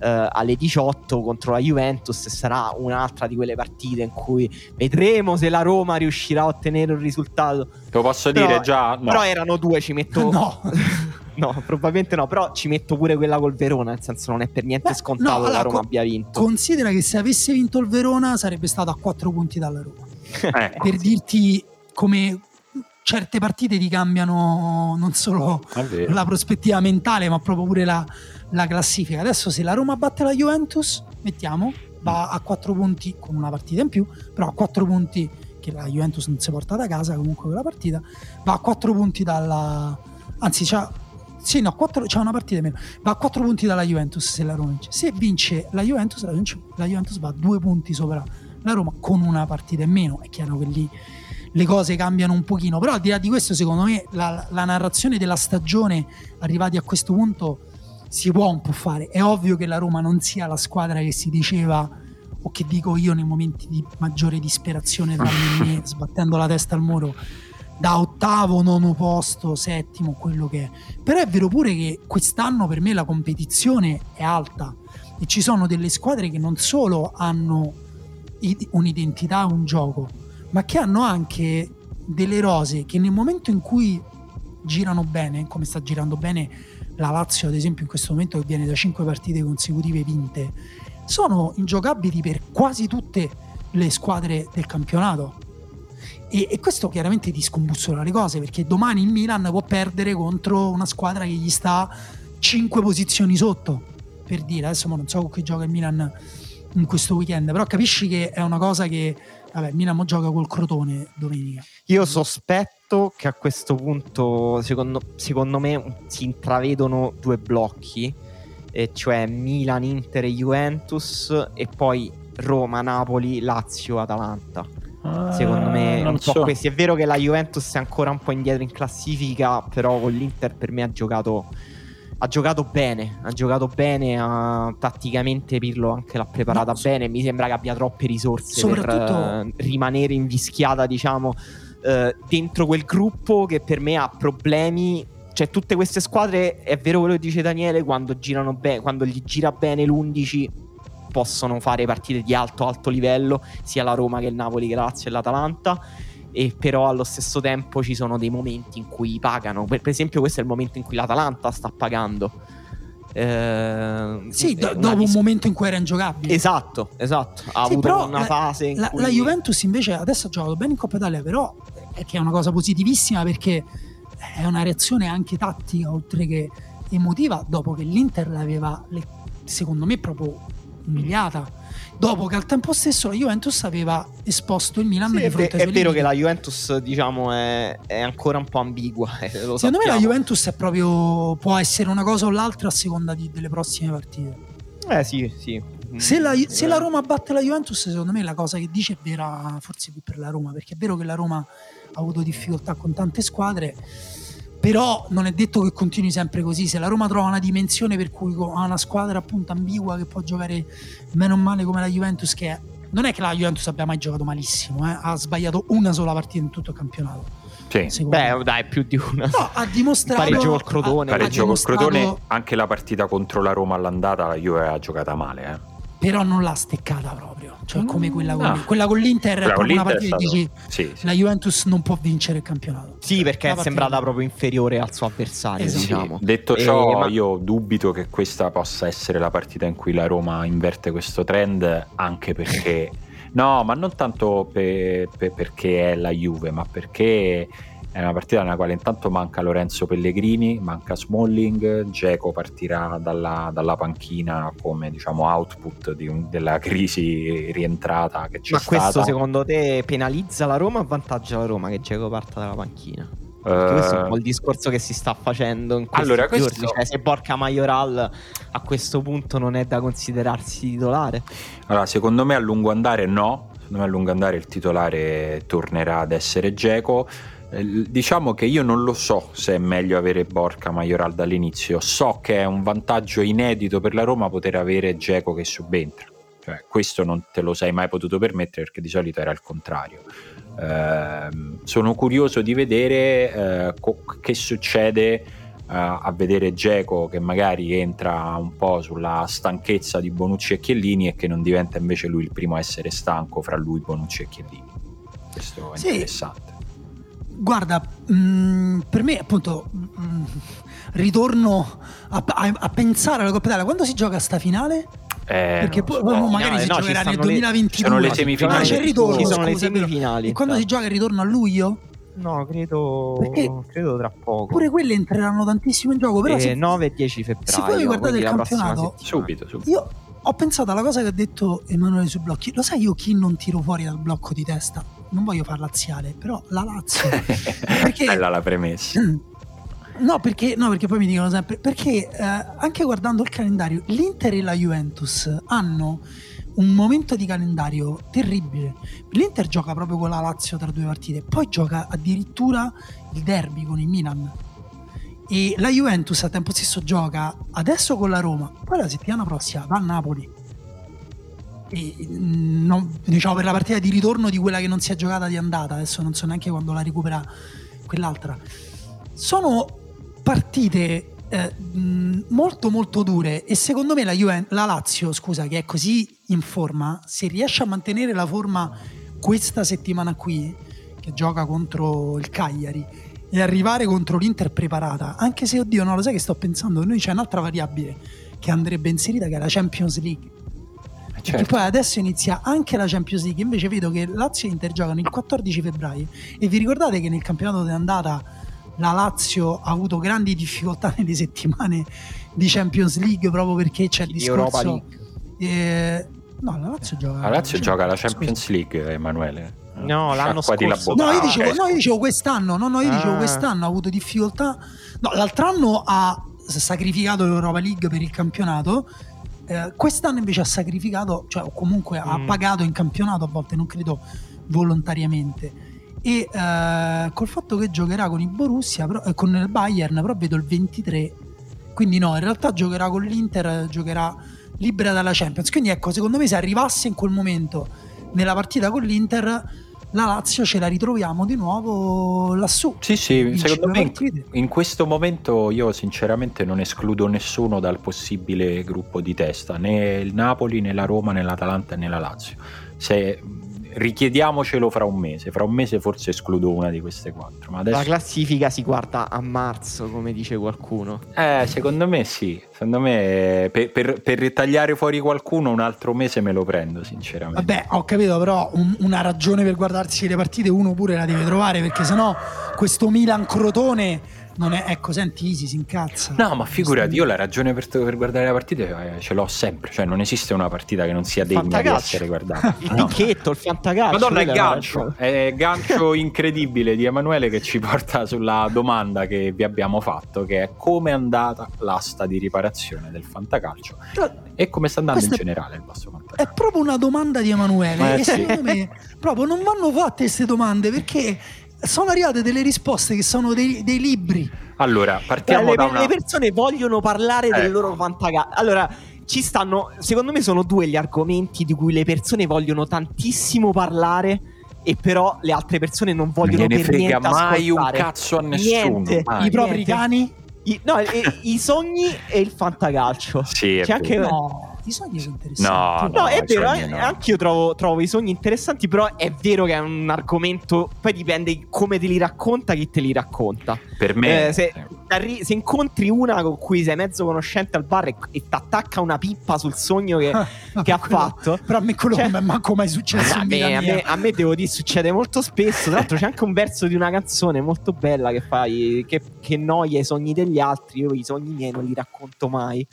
eh, alle 18 contro la Juventus e sarà un'altra di quelle partite in cui vedremo se la Roma riuscirà a ottenere un risultato. Te lo posso però, dire già? No. Però erano due, ci metto... *laughs* No. *laughs* no, probabilmente no, però ci metto pure quella col Verona, nel senso non è per niente Beh, scontato no, allora, che la Roma co- abbia vinto. Considera che se avesse vinto il Verona sarebbe stato a 4 punti dalla Roma. ecco. Per dirti come certe partite ti cambiano non solo la prospettiva mentale, ma proprio pure la, la classifica. Adesso se la Roma batte la Juventus, mettiamo, va a 4 punti con una partita in più, però a 4 punti che la Juventus non si porta da casa comunque quella partita, va a 4 punti dalla... anzi c'ha... Sì, no, 4, c'è una partita meno. Va a 4 punti dalla Juventus se la Roma vince. Se vince la Juventus, la, vince, la Juventus va a 2 punti sopra la Roma con una partita in meno. È chiaro che lì le cose cambiano un pochino. Però al di là di questo, secondo me, la, la narrazione della stagione arrivati a questo punto si può un po' fare. È ovvio che la Roma non sia la squadra che si diceva o che dico io nei momenti di maggiore disperazione tra *laughs* me sbattendo la testa al muro da ottavo, nono posto, settimo, quello che è. Però è vero pure che quest'anno per me la competizione è alta e ci sono delle squadre che non solo hanno un'identità, un gioco, ma che hanno anche delle rose che nel momento in cui girano bene, come sta girando bene la Lazio ad esempio in questo momento che viene da 5 partite consecutive vinte, sono ingiocabili per quasi tutte le squadre del campionato. E, e, questo chiaramente ti scombussola le cose perché domani il Milan può perdere contro una squadra che gli sta 5 posizioni sotto. Per dire, adesso non so con chi gioca il Milan in questo weekend, però capisci che è una cosa che Vabbè, Milan gioca col Crotone domenica. Io sospetto che a questo punto, secondo, secondo me, si intravedono due blocchi, e cioè Milan, Inter e Juventus, e poi Roma, Napoli, Lazio, Atalanta. Secondo me è un so. po' questi. È vero che la Juventus è ancora un po' indietro in classifica, però con l'Inter per me ha giocato ha giocato bene, ha giocato bene, ha, tatticamente Pirlo anche l'ha preparata no, bene, mi sembra che abbia troppe risorse soprattutto... per uh, rimanere invischiata, diciamo, uh, dentro quel gruppo che per me ha problemi. Cioè, tutte queste squadre, è vero quello che dice Daniele, quando girano bene, quando gli gira bene l'11 possono fare partite di alto alto livello, sia la Roma che il Napoli, che Lazio e però allo stesso tempo ci sono dei momenti in cui pagano. Per, per esempio, questo è il momento in cui l'Atalanta sta pagando. Eh, sì, do, dopo dis- un momento in cui era ingiocabile. Esatto, esatto. Ha sì, avuto una fase. La, cui... la, Juventus invece adesso ha giocato bene in Coppa Italia, però è che è una cosa positivissima perché è una reazione anche tattica oltre che emotiva dopo che l'Inter l'aveva, secondo me, proprio umiliata. Dopo che al tempo stesso la Juventus aveva esposto il Milan sì, di fronte è, è vero che la Juventus diciamo è, è ancora un po' ambigua *laughs* eh, secondo sappiamo. me la Juventus è proprio può essere una cosa o l'altra a seconda di, delle prossime partite. Eh sì sì. Se la, se la, Roma batte la Juventus secondo me la cosa che dice è vera forse più per la Roma perché è vero che la Roma ha avuto difficoltà con tante squadre però non è detto che continui sempre così. Se la Roma trova una dimensione per cui ha una squadra appunto ambigua che può giocare meno male come la Juventus, che è, non è che la Juventus abbia mai giocato malissimo, eh? ha sbagliato una sola partita in tutto il campionato. Sì. Beh, dai, più di una. No, ha dimostrato. Pareggio col Crotone. Pareggio col Crotone, anche la partita contro la Roma all'andata, la Juve ha giocata male, eh però non l'ha steccata proprio. Cioè, come quella con, no. quella con l'Inter quella è proprio una partita che dici sì, sì. la Juventus non può vincere il campionato. Sì, perché è sembrata proprio inferiore al suo avversario. Esatto. Diciamo. Sì. Detto ciò, e, ma... io dubito che questa possa essere la partita in cui la Roma inverte questo trend, anche perché. *laughs* no, ma non tanto per, per, perché è la Juve, ma perché è una partita nella quale intanto manca Lorenzo Pellegrini, manca Smalling, Geco partirà dalla, dalla, panchina come diciamo output un, della *laughs* crisi rientrata che c'è Ma stata. questo secondo te penalizza la Roma o avvantaggia la Roma che Geco parta dalla panchina? Perché questo è un po' il discorso che si sta facendo in questi allora, giorni. Questo... Cioè, se Borca Majoral a questo punto non è da considerarsi titolare. Allora, secondo me a lungo andare no, secondo me a lungo andare il titolare tornerà ad essere Geco. Eh, diciamo che io non lo so se è meglio avere Borca Majoral dall'inizio, so che è un vantaggio inedito per la Roma poter avere Geco che subentra. Cioè, questo non te lo sei mai potuto permettere perché di solito era il contrario. Eh, sono curioso di vedere eh, co- che succede a vedere Geco che magari entra un po' sulla stanchezza di Bonucci e Chiellini e che non diventa invece lui il primo a essere stanco fra lui, Bonucci e Chiellini. Questo è sì. interessante. Guarda, mh, mm, per me appunto mh, mm, ritorno a, a, a, pensare alla Coppa Italia. Quando si gioca sta finale? Eh, Perché poi so. magari no, si no, giocherà nel 2022. sono le semifinali. Ah, c'è il ritorno. Ci sono le semifinali. E quando si gioca il ritorno a luglio? No, credo, Perché credo tra poco. Pure quelle entreranno tantissimo in gioco. Però eh, se, 9 e 10 febbraio. Se voi guardate il campionato, subito, subito. Io ho pensato alla cosa che ha detto Emanuele sui blocchi. Lo sai io chi non tiro fuori dal blocco di testa? Non voglio far laziale, però la Lazio. *laughs* perché... Bella la premessa. No perché, no, perché poi mi dicono sempre. Perché eh, anche guardando il calendario, l'Inter e la Juventus hanno un momento di calendario terribile. L'Inter gioca proprio con la Lazio tra due partite, poi gioca addirittura il derby con il Milan. E la Juventus a tempo stesso gioca adesso con la Roma, poi la settimana prossima va a Napoli. Mm, non, diciamo per la partita di ritorno di quella che non si è giocata di andata, adesso non so neanche quando la recupera quell'altra. Sono partite eh, molto molto dure e secondo me la, Juve, la Lazio, scusa, che è così in forma, se riesce a mantenere la forma questa settimana qui, che gioca contro il Cagliari, e arrivare contro l'Inter preparata, anche se oddio, no, lo sai che sto pensando, noi c'è un'altra variabile che andrebbe inserita che è la Champions League. Eh, certo. E poi adesso inizia anche la Champions League. Invece vedo che Lazio e Inter giocano il 14 febbraio. E vi ricordate che nel campionato d'andata la Lazio ha avuto grandi difficoltà nelle settimane di Champions League proprio perché c'è il discorso eh, no la Lazio gioca la Lazio gioca la Champions League Emanuele No, l'anno scorso. No, io dicevo, no, io dicevo quest'anno. No, no, io dicevo ah. quest'anno ha avuto difficoltà. No, l'altro anno ha sacrificato l'Europa League per il campionato. Eh, quest'anno invece ha sacrificato, cioè comunque mm. ha pagato in campionato a volte, non credo volontariamente. E eh, col fatto che giocherà con il Borussia però, eh, con il Bayern però vedo il 23 quindi no in realtà giocherà con l'Inter giocherà libera dalla Champions. Quindi ecco secondo me se arrivasse in quel momento nella partita con l'Inter la Lazio ce la ritroviamo di nuovo lassù. Sì, sì, secondo me partite. in questo momento io sinceramente non escludo nessuno dal possibile gruppo di testa, né il Napoli, né la Roma, né l'Atalanta, né la Lazio. Se richiediamocelo fra un mese. Fra un mese forse escludo una di queste quattro. Ma adesso... La classifica si guarda a marzo, come dice qualcuno. Eh, secondo me sì. Secondo me per, per, per ritagliare fuori qualcuno un altro mese me lo prendo, sinceramente. Vabbè, ho capito, però un, una ragione per guardarsi le partite uno pure la deve trovare, perché sennò questo Milan Crotone non è, ecco, senti, Easy si incazza. No, ma figurati, io la ragione per, per guardare la partita eh, ce l'ho sempre. Cioè, non esiste una partita che non sia degna di essere guardata. *laughs* il no. picchetto, il fantacalcio. Madonna, è gancio. È gancio *laughs* incredibile di Emanuele che ci porta sulla domanda che vi abbiamo fatto, che è come è andata l'asta di riparazione del fantacalcio e come sta andando Questa in generale il vostro fantacalcio. È proprio una domanda di Emanuele. Eh, sì. secondo me proprio non vanno fatte queste domande perché sono arrivate delle risposte che sono dei, dei libri. Allora, partiamo eh, da le, una... le persone vogliono parlare ecco. del loro fantacalcio. Allora, ci stanno, secondo me sono due gli argomenti di cui le persone vogliono tantissimo parlare e però le altre persone non vogliono non per frega mai un cazzo a nessuno. Niente. Mai. I propri Niente. cani? I, no, i, i, sogni e il fantacalcio. Sì, C'è anche... No i sogni sono interessanti. No, no, no è vero, eh, no. anche io trovo, trovo, i sogni interessanti, però è vero che è un argomento, poi dipende come te li racconta, chi te li racconta. Per me... Eh, se, se, incontri una con cui sei mezzo conoscente al bar e, e ti attacca una pippa sul sogno che, *laughs* ah, che ha quello, fatto... Però a me quello cioè, manco mai successo a me, a, me, a me, devo dire, succede molto spesso. Tra l'altro c'è anche un verso di una canzone molto bella che fai, che, che noia i sogni degli altri, io i sogni miei non li racconto mai.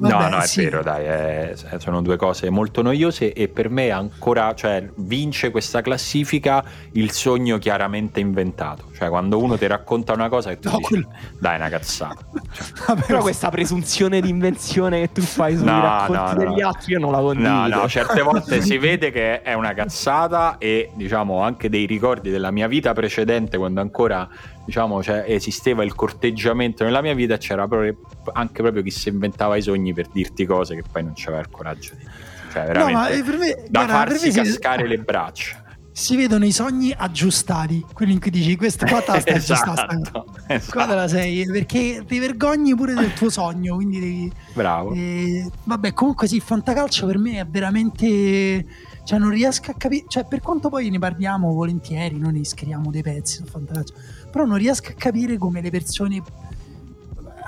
Vabbè, no, no, è sì. vero, dai, è, sono due cose molto noiose e per me ancora, cioè, vince questa classifica il sogno chiaramente inventato. Cioè, quando uno ti racconta una cosa e tu no, dici, quello... dai, una cazzata. *laughs* Cioè. Però questa presunzione di invenzione che tu fai sui no, racconti no, degli altri io non la condivido. No, no, certe volte si *laughs* vede che è una cazzata e, diciamo, anche dei ricordi della mia vita precedente, quando ancora diciamo, cioè, esisteva il corteggiamento nella mia vita, c'era proprio, anche proprio chi si inventava i sogni per dirti cose che poi non c'aveva il coraggio di dire. Cioè, veramente no, me, da guarda, farsi cascare si... le braccia. Si vedono i sogni aggiustati, quelli in cui dici questa qua te la stai esatto, aggiustando. Esatto. Qua te la sei, perché ti vergogni pure del tuo sogno, quindi devi... Bravo. Eh, vabbè, comunque sì, il fantacalcio per me è veramente cioè non riesco a capire, cioè per quanto poi ne parliamo volentieri, noi ne scriviamo dei pezzi sul fantacalcio, però non riesco a capire come le persone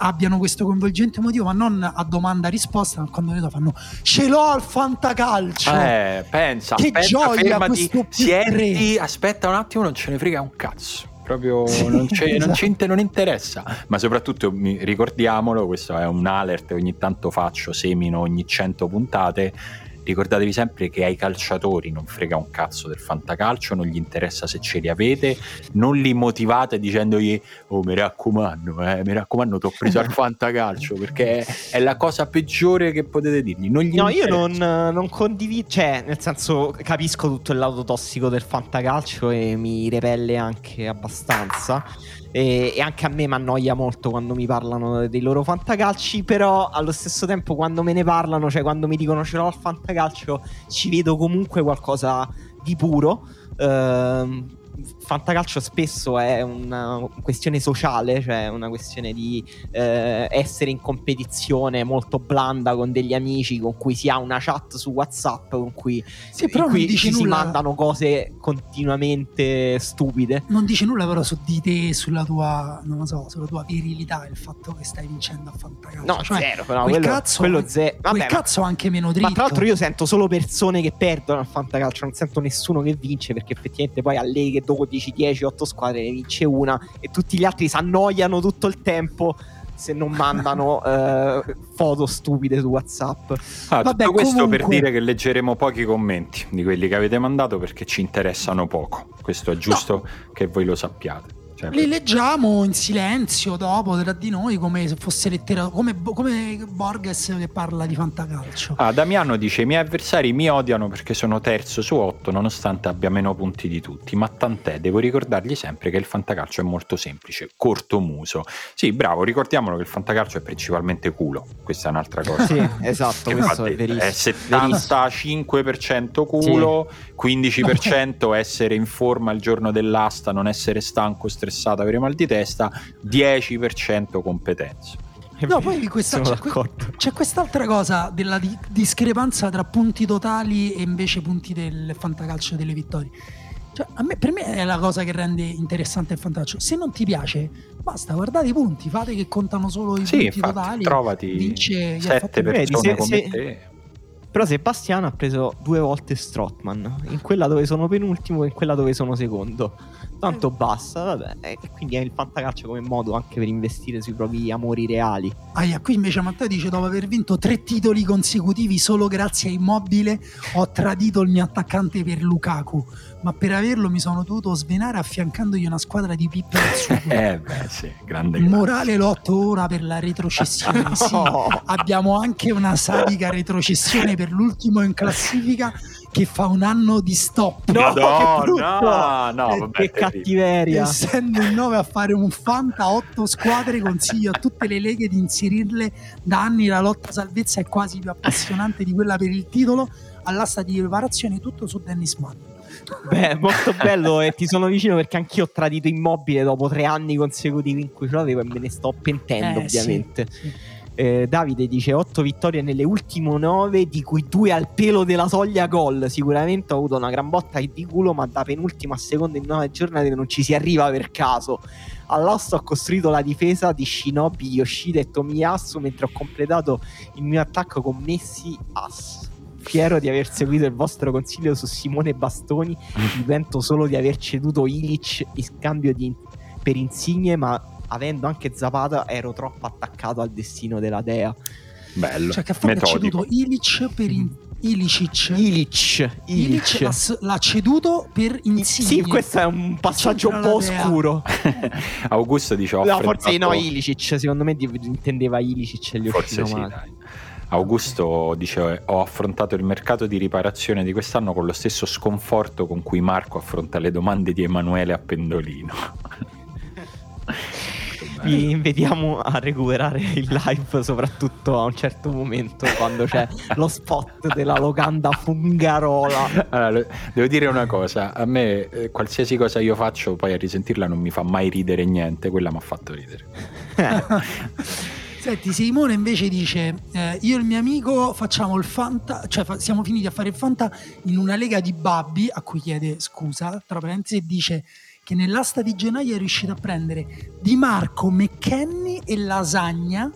abbiano questo coinvolgente motivo, ma non a domanda-risposta, ma quando vedo fanno ce l'ho al fantacalcio. Eh, pensa, che aspetta, gioia questo siedi, aspetta un attimo, non ce ne frega un cazzo. Proprio sì, non, esatto. non, ci, non, interessa, ma soprattutto ricordiamolo. Questo è un alert che ogni tanto faccio, semino ogni 100 puntate ricordatevi sempre che ai calciatori non frega un cazzo del fantacalcio, non gli interessa se ce li avete, non li motivate dicendogli oh mi raccomando, eh, mi raccomando ti ho preso al *laughs* fantacalcio perché è la cosa peggiore che potete dirgli. No, interessa. io non, non condivido, cioè nel senso capisco tutto il lato tossico del fantacalcio e mi repelle anche abbastanza e, e anche a me mi annoia molto quando mi parlano dei loro fantacalci, però allo stesso tempo quando me ne parlano, cioè quando mi dicono ce l'ho al fantacalcio, ci vedo comunque qualcosa di puro. Ehm, fantacalcio spesso è una questione sociale, cioè una questione di eh, essere in competizione molto blanda con degli amici con cui si ha una chat su WhatsApp con cui, sì, però cui ci nulla... si mandano cose continuamente stupide. Non dice nulla però su di te, sulla tua, non so, sulla tua virilità, il fatto che stai vincendo a fantacalcio. No, cioè, zero, però quel quello, cazzo, quello ze- Vabbè, quel cazzo anche meno dritto. Ma tra l'altro io sento solo persone che perdono a fantacalcio, non sento nessuno che vince perché effettivamente poi a lei che dopo dici 10, 8 squadre ne vince una e tutti gli altri si annoiano tutto il tempo se non mandano uh, *laughs* foto stupide su WhatsApp. Ah, Vabbè, tutto questo comunque... per dire che leggeremo pochi commenti di quelli che avete mandato perché ci interessano poco. Questo è giusto no. che voi lo sappiate. Cioè, li leggiamo in silenzio dopo tra di noi come se fosse letteratura come, come, Borges che parla di fantacalcio. Ah, Damiano dice i miei avversari mi odiano perché sono terzo su otto nonostante abbia meno punti di tutti. Ma tant'è devo ricordargli sempre che il fantacalcio è molto semplice corto muso. Sì bravo ricordiamolo che il fantacalcio è principalmente culo. Questa è un'altra cosa. Sì esatto questo è, è 75% culo sì. 15% *laughs* essere in forma il giorno dell'asta non essere stanco stressato stressato, avere mal di testa, 10% competenze. No, poi questa, c'è, c'è, quest'altra cosa della di- discrepanza tra punti totali e invece punti del fantacalcio delle vittorie. Cioè, me, per me è la cosa che rende interessante il fantacalcio. Se non ti piace, basta, guardate i punti, fate che contano solo i sì, punti infatti, totali. Trovati vince, sette persone come se, te. Però Sebastiano ha preso due volte Strotman, in quella dove sono penultimo e in quella dove sono secondo tanto basta, vabbè. E quindi è il fantacalcio come modo anche per investire sui propri amori reali. Aia, qui invece Matteo dice: Dopo aver vinto tre titoli consecutivi solo grazie a Immobile, ho tradito il mio attaccante per Lukaku. Ma per averlo mi sono dovuto svenare affiancandogli una squadra di pippe *laughs* Eh, beh, sì, grande. Morale lotto ora per la retrocessione. no. *laughs* Sì, abbiamo anche una sadica retrocessione per l'ultimo in classifica che fa un anno di stop. No, no, no, no, vabbè, che cattiveria. Essendo in 9 a fare un Fanta 8 squadre, consiglio a tutte le leghe di inserirle da anni. La lotta salvezza è quasi più appassionante di quella per il titolo. All'asta di preparazione tutto su Dennis Mann. Beh, molto bello e ti sono vicino perché anch'io ho tradito immobile dopo tre anni consecutivi in cui ce l'avevo e me ne sto pentendo, eh, ovviamente. Sì, sì. Eh, Davide dice 8 vittorie nelle ultime 9, di cui 2 al pelo della soglia gol. Sicuramente ho avuto una gran botta di culo, ma da penultima a seconda in 9 giornate non ci si arriva per caso. All'osso ho costruito la difesa di Shinobi, Yoshida e Tomiyasu mentre ho completato il mio attacco con Messi As. Fiero di aver seguito il vostro consiglio su Simone Bastoni, *laughs* mi pento solo di aver ceduto Ilic in scambio di, per Insigne, ma avendo anche Zapata ero troppo attaccato al destino della Dea. Bello. Cioè che ha fatto ha ceduto Ilic per in... Ilicic. Ilic. Ilic l'ha, l'ha, ceduto per Insigne. Sì, questo è un passaggio un po' oscuro. *laughs* Augusto dice No, forse no, Ilicic, secondo me intendeva Ilicic e gli forse sì, dai. Augusto dice ho affrontato il mercato di riparazione di quest'anno con lo stesso sconforto con cui Marco affronta le domande di Emanuele a Pendolino. *laughs* vi vediamo a recuperare il live soprattutto a un certo momento quando c'è lo spot della locanda fungarola. Allora, devo dire una cosa. A me eh, qualsiasi cosa io faccio poi a risentirla non mi fa mai ridere niente. Quella mi ha fatto ridere. *laughs* Senti, Simone invece dice: eh, Io e il mio amico facciamo il Fanta, cioè fa, siamo finiti a fare il Fanta in una lega di babbi, a cui chiede scusa, tra parentesi, e dice che nell'asta di gennaio è riuscito a prendere Di Marco, McKenny e Lasagna,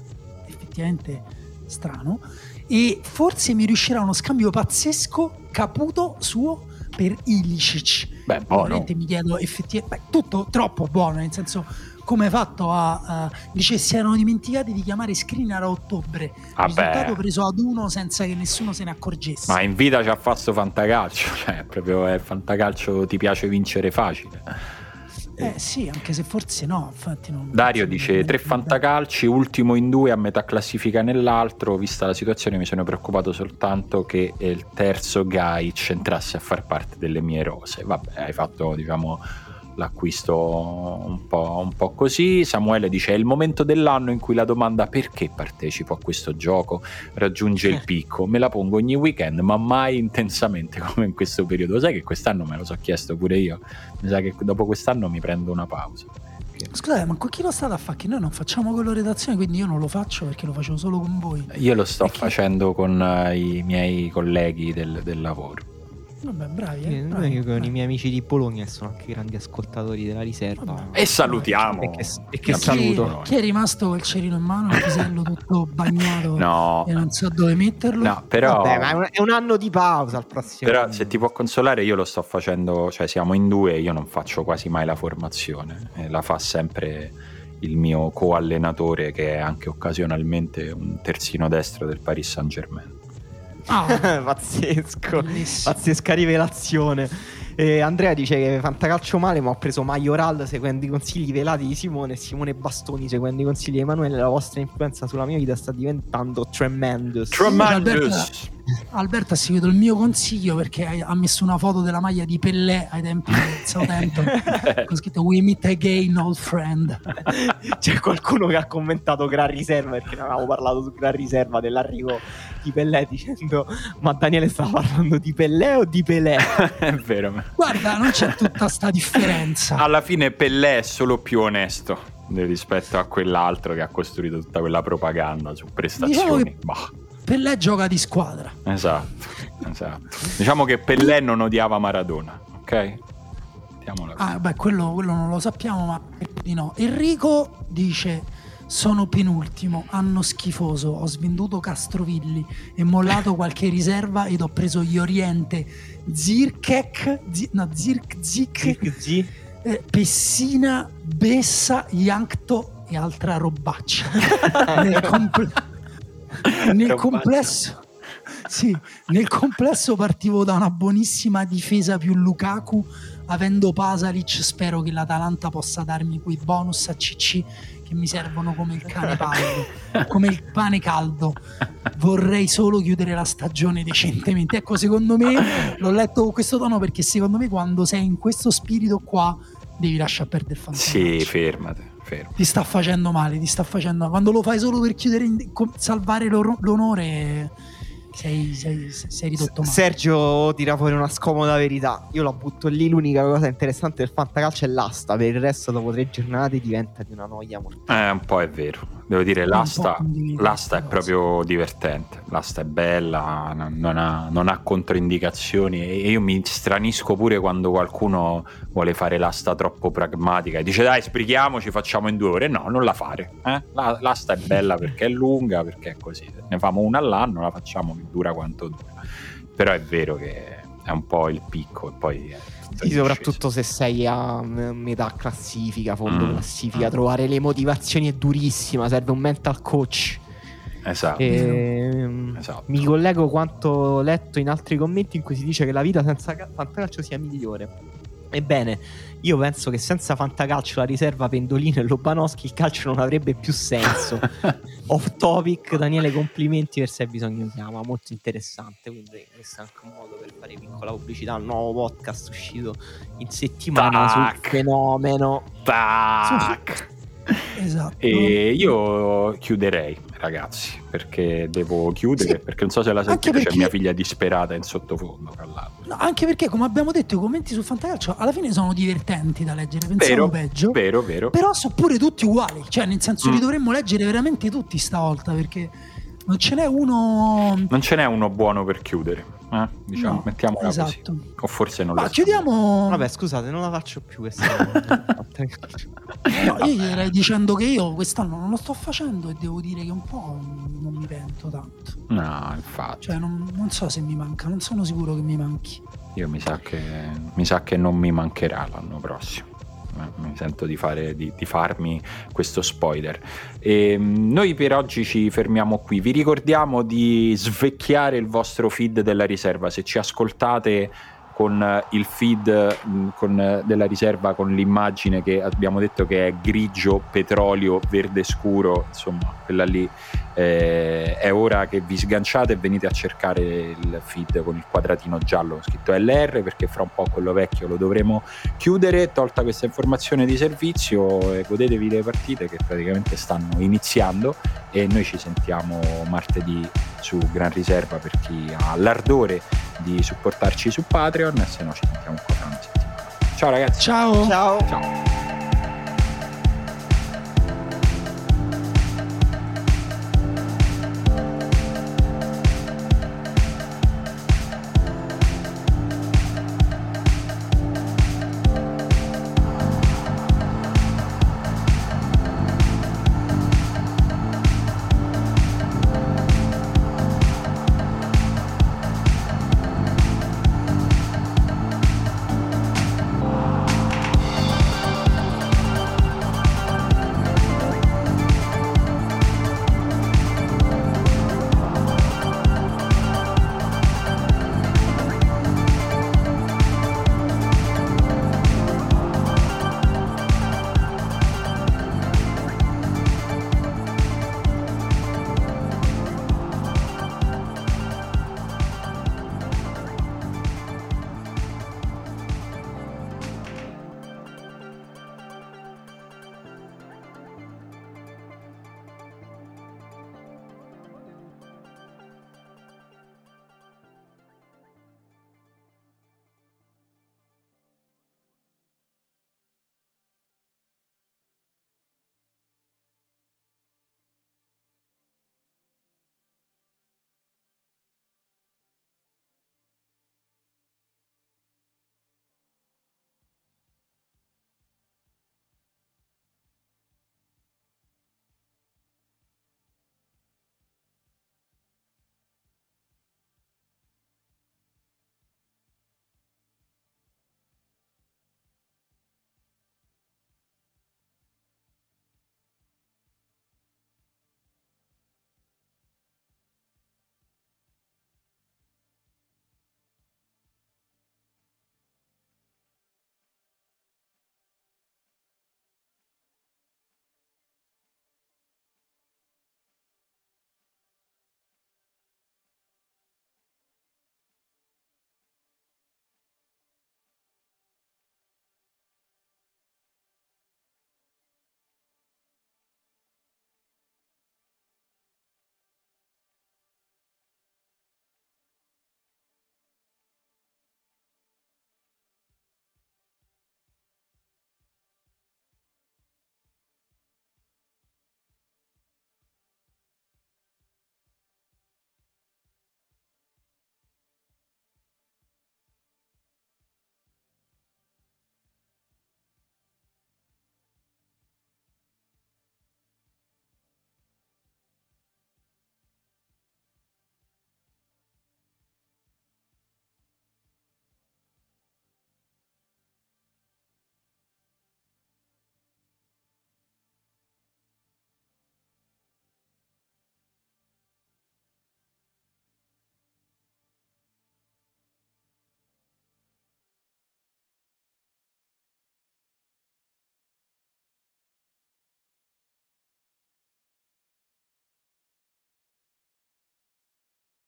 effettivamente strano, e forse mi riuscirà uno scambio pazzesco Caputo suo per Ilicic. Beh, buono. mi chiedo effettivamente, tutto troppo buono, nel senso come hai fatto a, uh, dice si erano dimenticati di chiamare Screener a ottobre Vabbè. risultato preso ad uno senza che nessuno se ne accorgesse ma in vita ci ha fatto fantacalcio *laughs* cioè proprio è fantacalcio ti piace vincere facile eh sì, anche se forse no, infatti non Dario dice tre fantacalci, ultimo in due, a metà classifica nell'altro, vista la situazione mi sono preoccupato soltanto che il terzo Gaic entrasse a far parte delle mie rose. Vabbè, hai fatto diciamo l'acquisto un po', un po', così. Samuele dice: È il momento dell'anno in cui la domanda perché partecipo a questo gioco raggiunge il *laughs* picco. Me la pongo ogni weekend, ma mai intensamente *laughs* come in questo periodo. Sai che quest'anno me lo so chiesto pure io. Mi sa che dopo quest'anno mi prendo una pausa. Scusate, ma con chi lo state a fare? Che noi non facciamo quello redazione, quindi io non lo faccio perché lo facevo solo con voi. Io lo sto facendo con uh, i miei colleghi del, del lavoro. Vabbè, bravi. Eh, bravi, io con i miei amici di Bologna sono anche grandi ascoltatori della riserva. Vabbè. E salutiamo. E che, e che saluto. Chi, chi, è rimasto col cerino in mano, il pisello tutto *laughs* bagnato no. e non so dove metterlo? No, però... Vabbè, ma è un, è un anno di pausa al prossimo Però anno. se ti può consolare io lo sto facendo, cioè siamo in due, io non faccio quasi mai la formazione, eh, la fa sempre il mio co-allenatore che è anche occasionalmente un terzino destro del Paris Saint Germain. Ah. *laughs* Pazzesco, Bellissimo. pazzesca rivelazione. E Andrea dice che fantacalcio male, ma ho preso Majoral seguendo i consigli velati di Simone e Simone Bastoni seguendo i consigli di Emanuele. La vostra influenza sulla mia vita sta diventando tremendous. Tremendous. Alberto ha seguito il mio consiglio perché ha messo una foto della maglia di Pellè ai tempi del Southampton *laughs* con scritto We meet again old friend *laughs* c'è qualcuno che ha commentato Gran Riserva perché ne avevamo parlato su Gran Riserva dell'arrivo di Pellè dicendo ma Daniele stava parlando di Pellè o di Pelé? *laughs* è vero guarda non c'è tutta sta differenza alla fine Pellè è solo più onesto rispetto a quell'altro che ha costruito tutta quella propaganda su prestazioni diciamo che... Pellè gioca di squadra. Esatto, esatto. Diciamo che Pellè non odiava Maradona, ok? Ah, beh, quello, quello, non lo sappiamo, ma di no. Enrico dice: Sono penultimo, anno schifoso. Ho svenduto Castrovilli e mollato qualche riserva ed ho preso gli Oriente, Zirkek, Z- no, Zirk, Zik, eh, Pessina, Bessa, Yankto e altra robaccia. *laughs* Nel completo nel complesso sì, nel complesso partivo da una buonissima difesa più Lukaku avendo Pasalic spero che l'Atalanta possa darmi quei bonus a CC che mi servono come il cane paldo come il pane caldo. Vorrei solo chiudere la stagione decentemente. Ecco secondo me l'ho letto con questo tono perché secondo me quando sei in questo spirito qua devi lasciare perdere il fantasma. sì fermate. Fermo. Ti sta facendo male, ti sta facendo Quando lo fai solo per chiudere, salvare l'onore, sei, sei, sei ridotto male. Sergio tira fuori una scomoda verità. Io la butto lì. L'unica cosa interessante del fantacalcio è l'asta. Per il resto, dopo tre giornate, diventa di una noia mortale. Eh, un po' è vero. Devo dire, l'asta, l'asta è proprio divertente. L'asta è bella, non ha, non ha controindicazioni. E io mi stranisco pure quando qualcuno vuole fare l'asta troppo pragmatica e dice dai, sbrichiamoci, facciamo in due ore. No, non la fare. Eh? La, l'asta è bella *laughs* perché è lunga, perché è così. Ne famo una all'anno, la facciamo che dura quanto dura. Però è vero che è un po' il picco e poi sì, soprattutto se sei a metà classifica, fondo mm. classifica, trovare le motivazioni è durissima, serve un mental coach. Esatto. E, esatto. Mi collego quanto letto in altri commenti in cui si dice che la vita senza ca- fantacalcio sia migliore. Ebbene, io penso che senza fantacalcio, la riserva Pendolino e Lobanowski il calcio non avrebbe più senso. *laughs* Off topic, Daniele, complimenti per se bisogno chiama, molto interessante. Quindi questo è anche un modo per fare piccola pubblicità al nuovo podcast uscito in settimana Tac. sul fenomeno. Tac. Esatto. E io chiuderei, ragazzi, perché devo chiudere, Sì. perché non so se la sentite, c'è perché- mia figlia disperata in sottofondo. No, anche perché, come abbiamo detto, i commenti sul fantacalcio alla fine sono divertenti da leggere. Pensavo Vero, peggio. vero, vero. Però sono pure tutti uguali. Cioè, nel senso, Mm. li dovremmo leggere veramente tutti stavolta. Perché non ce n'è uno. Non ce n'è uno buono per chiudere, eh? diciamo, No, mettiamola esatto. così. O forse non so. chiudiamo. Vabbè, scusate, non la faccio più questa. *laughs* No, io chiuderei dicendo che io quest'anno non lo sto facendo e devo dire che un po' non mi pento tanto. No, infatti, Cioè, non, non so se mi manca, non sono sicuro che mi manchi. io mi sa che, mi sa che non mi mancherà l'anno prossimo. Mi sento di, fare, di, di farmi questo spoiler. E, mh, noi per oggi ci fermiamo qui. Vi ricordiamo di svecchiare il vostro feed della riserva. Se ci ascoltate con eh, il feed mh, con, eh, della riserva con l'immagine che abbiamo detto che è grigio, petrolio, verde scuro, insomma, quella lì eh, è ora che vi sganciate e venite a cercare il feed con il quadratino giallo scritto LR perché fra un po' quello vecchio lo dovremo chiudere. Tolta questa informazione di servizio, e godetevi le partite che praticamente stanno iniziando e noi ci sentiamo martedì su Gran Riserva per chi ha l'ardore di supportarci su Patreon e se no ci sentiamo qua tra una settimana. Ciao ragazzi. Ciao. Ciao. Ciao.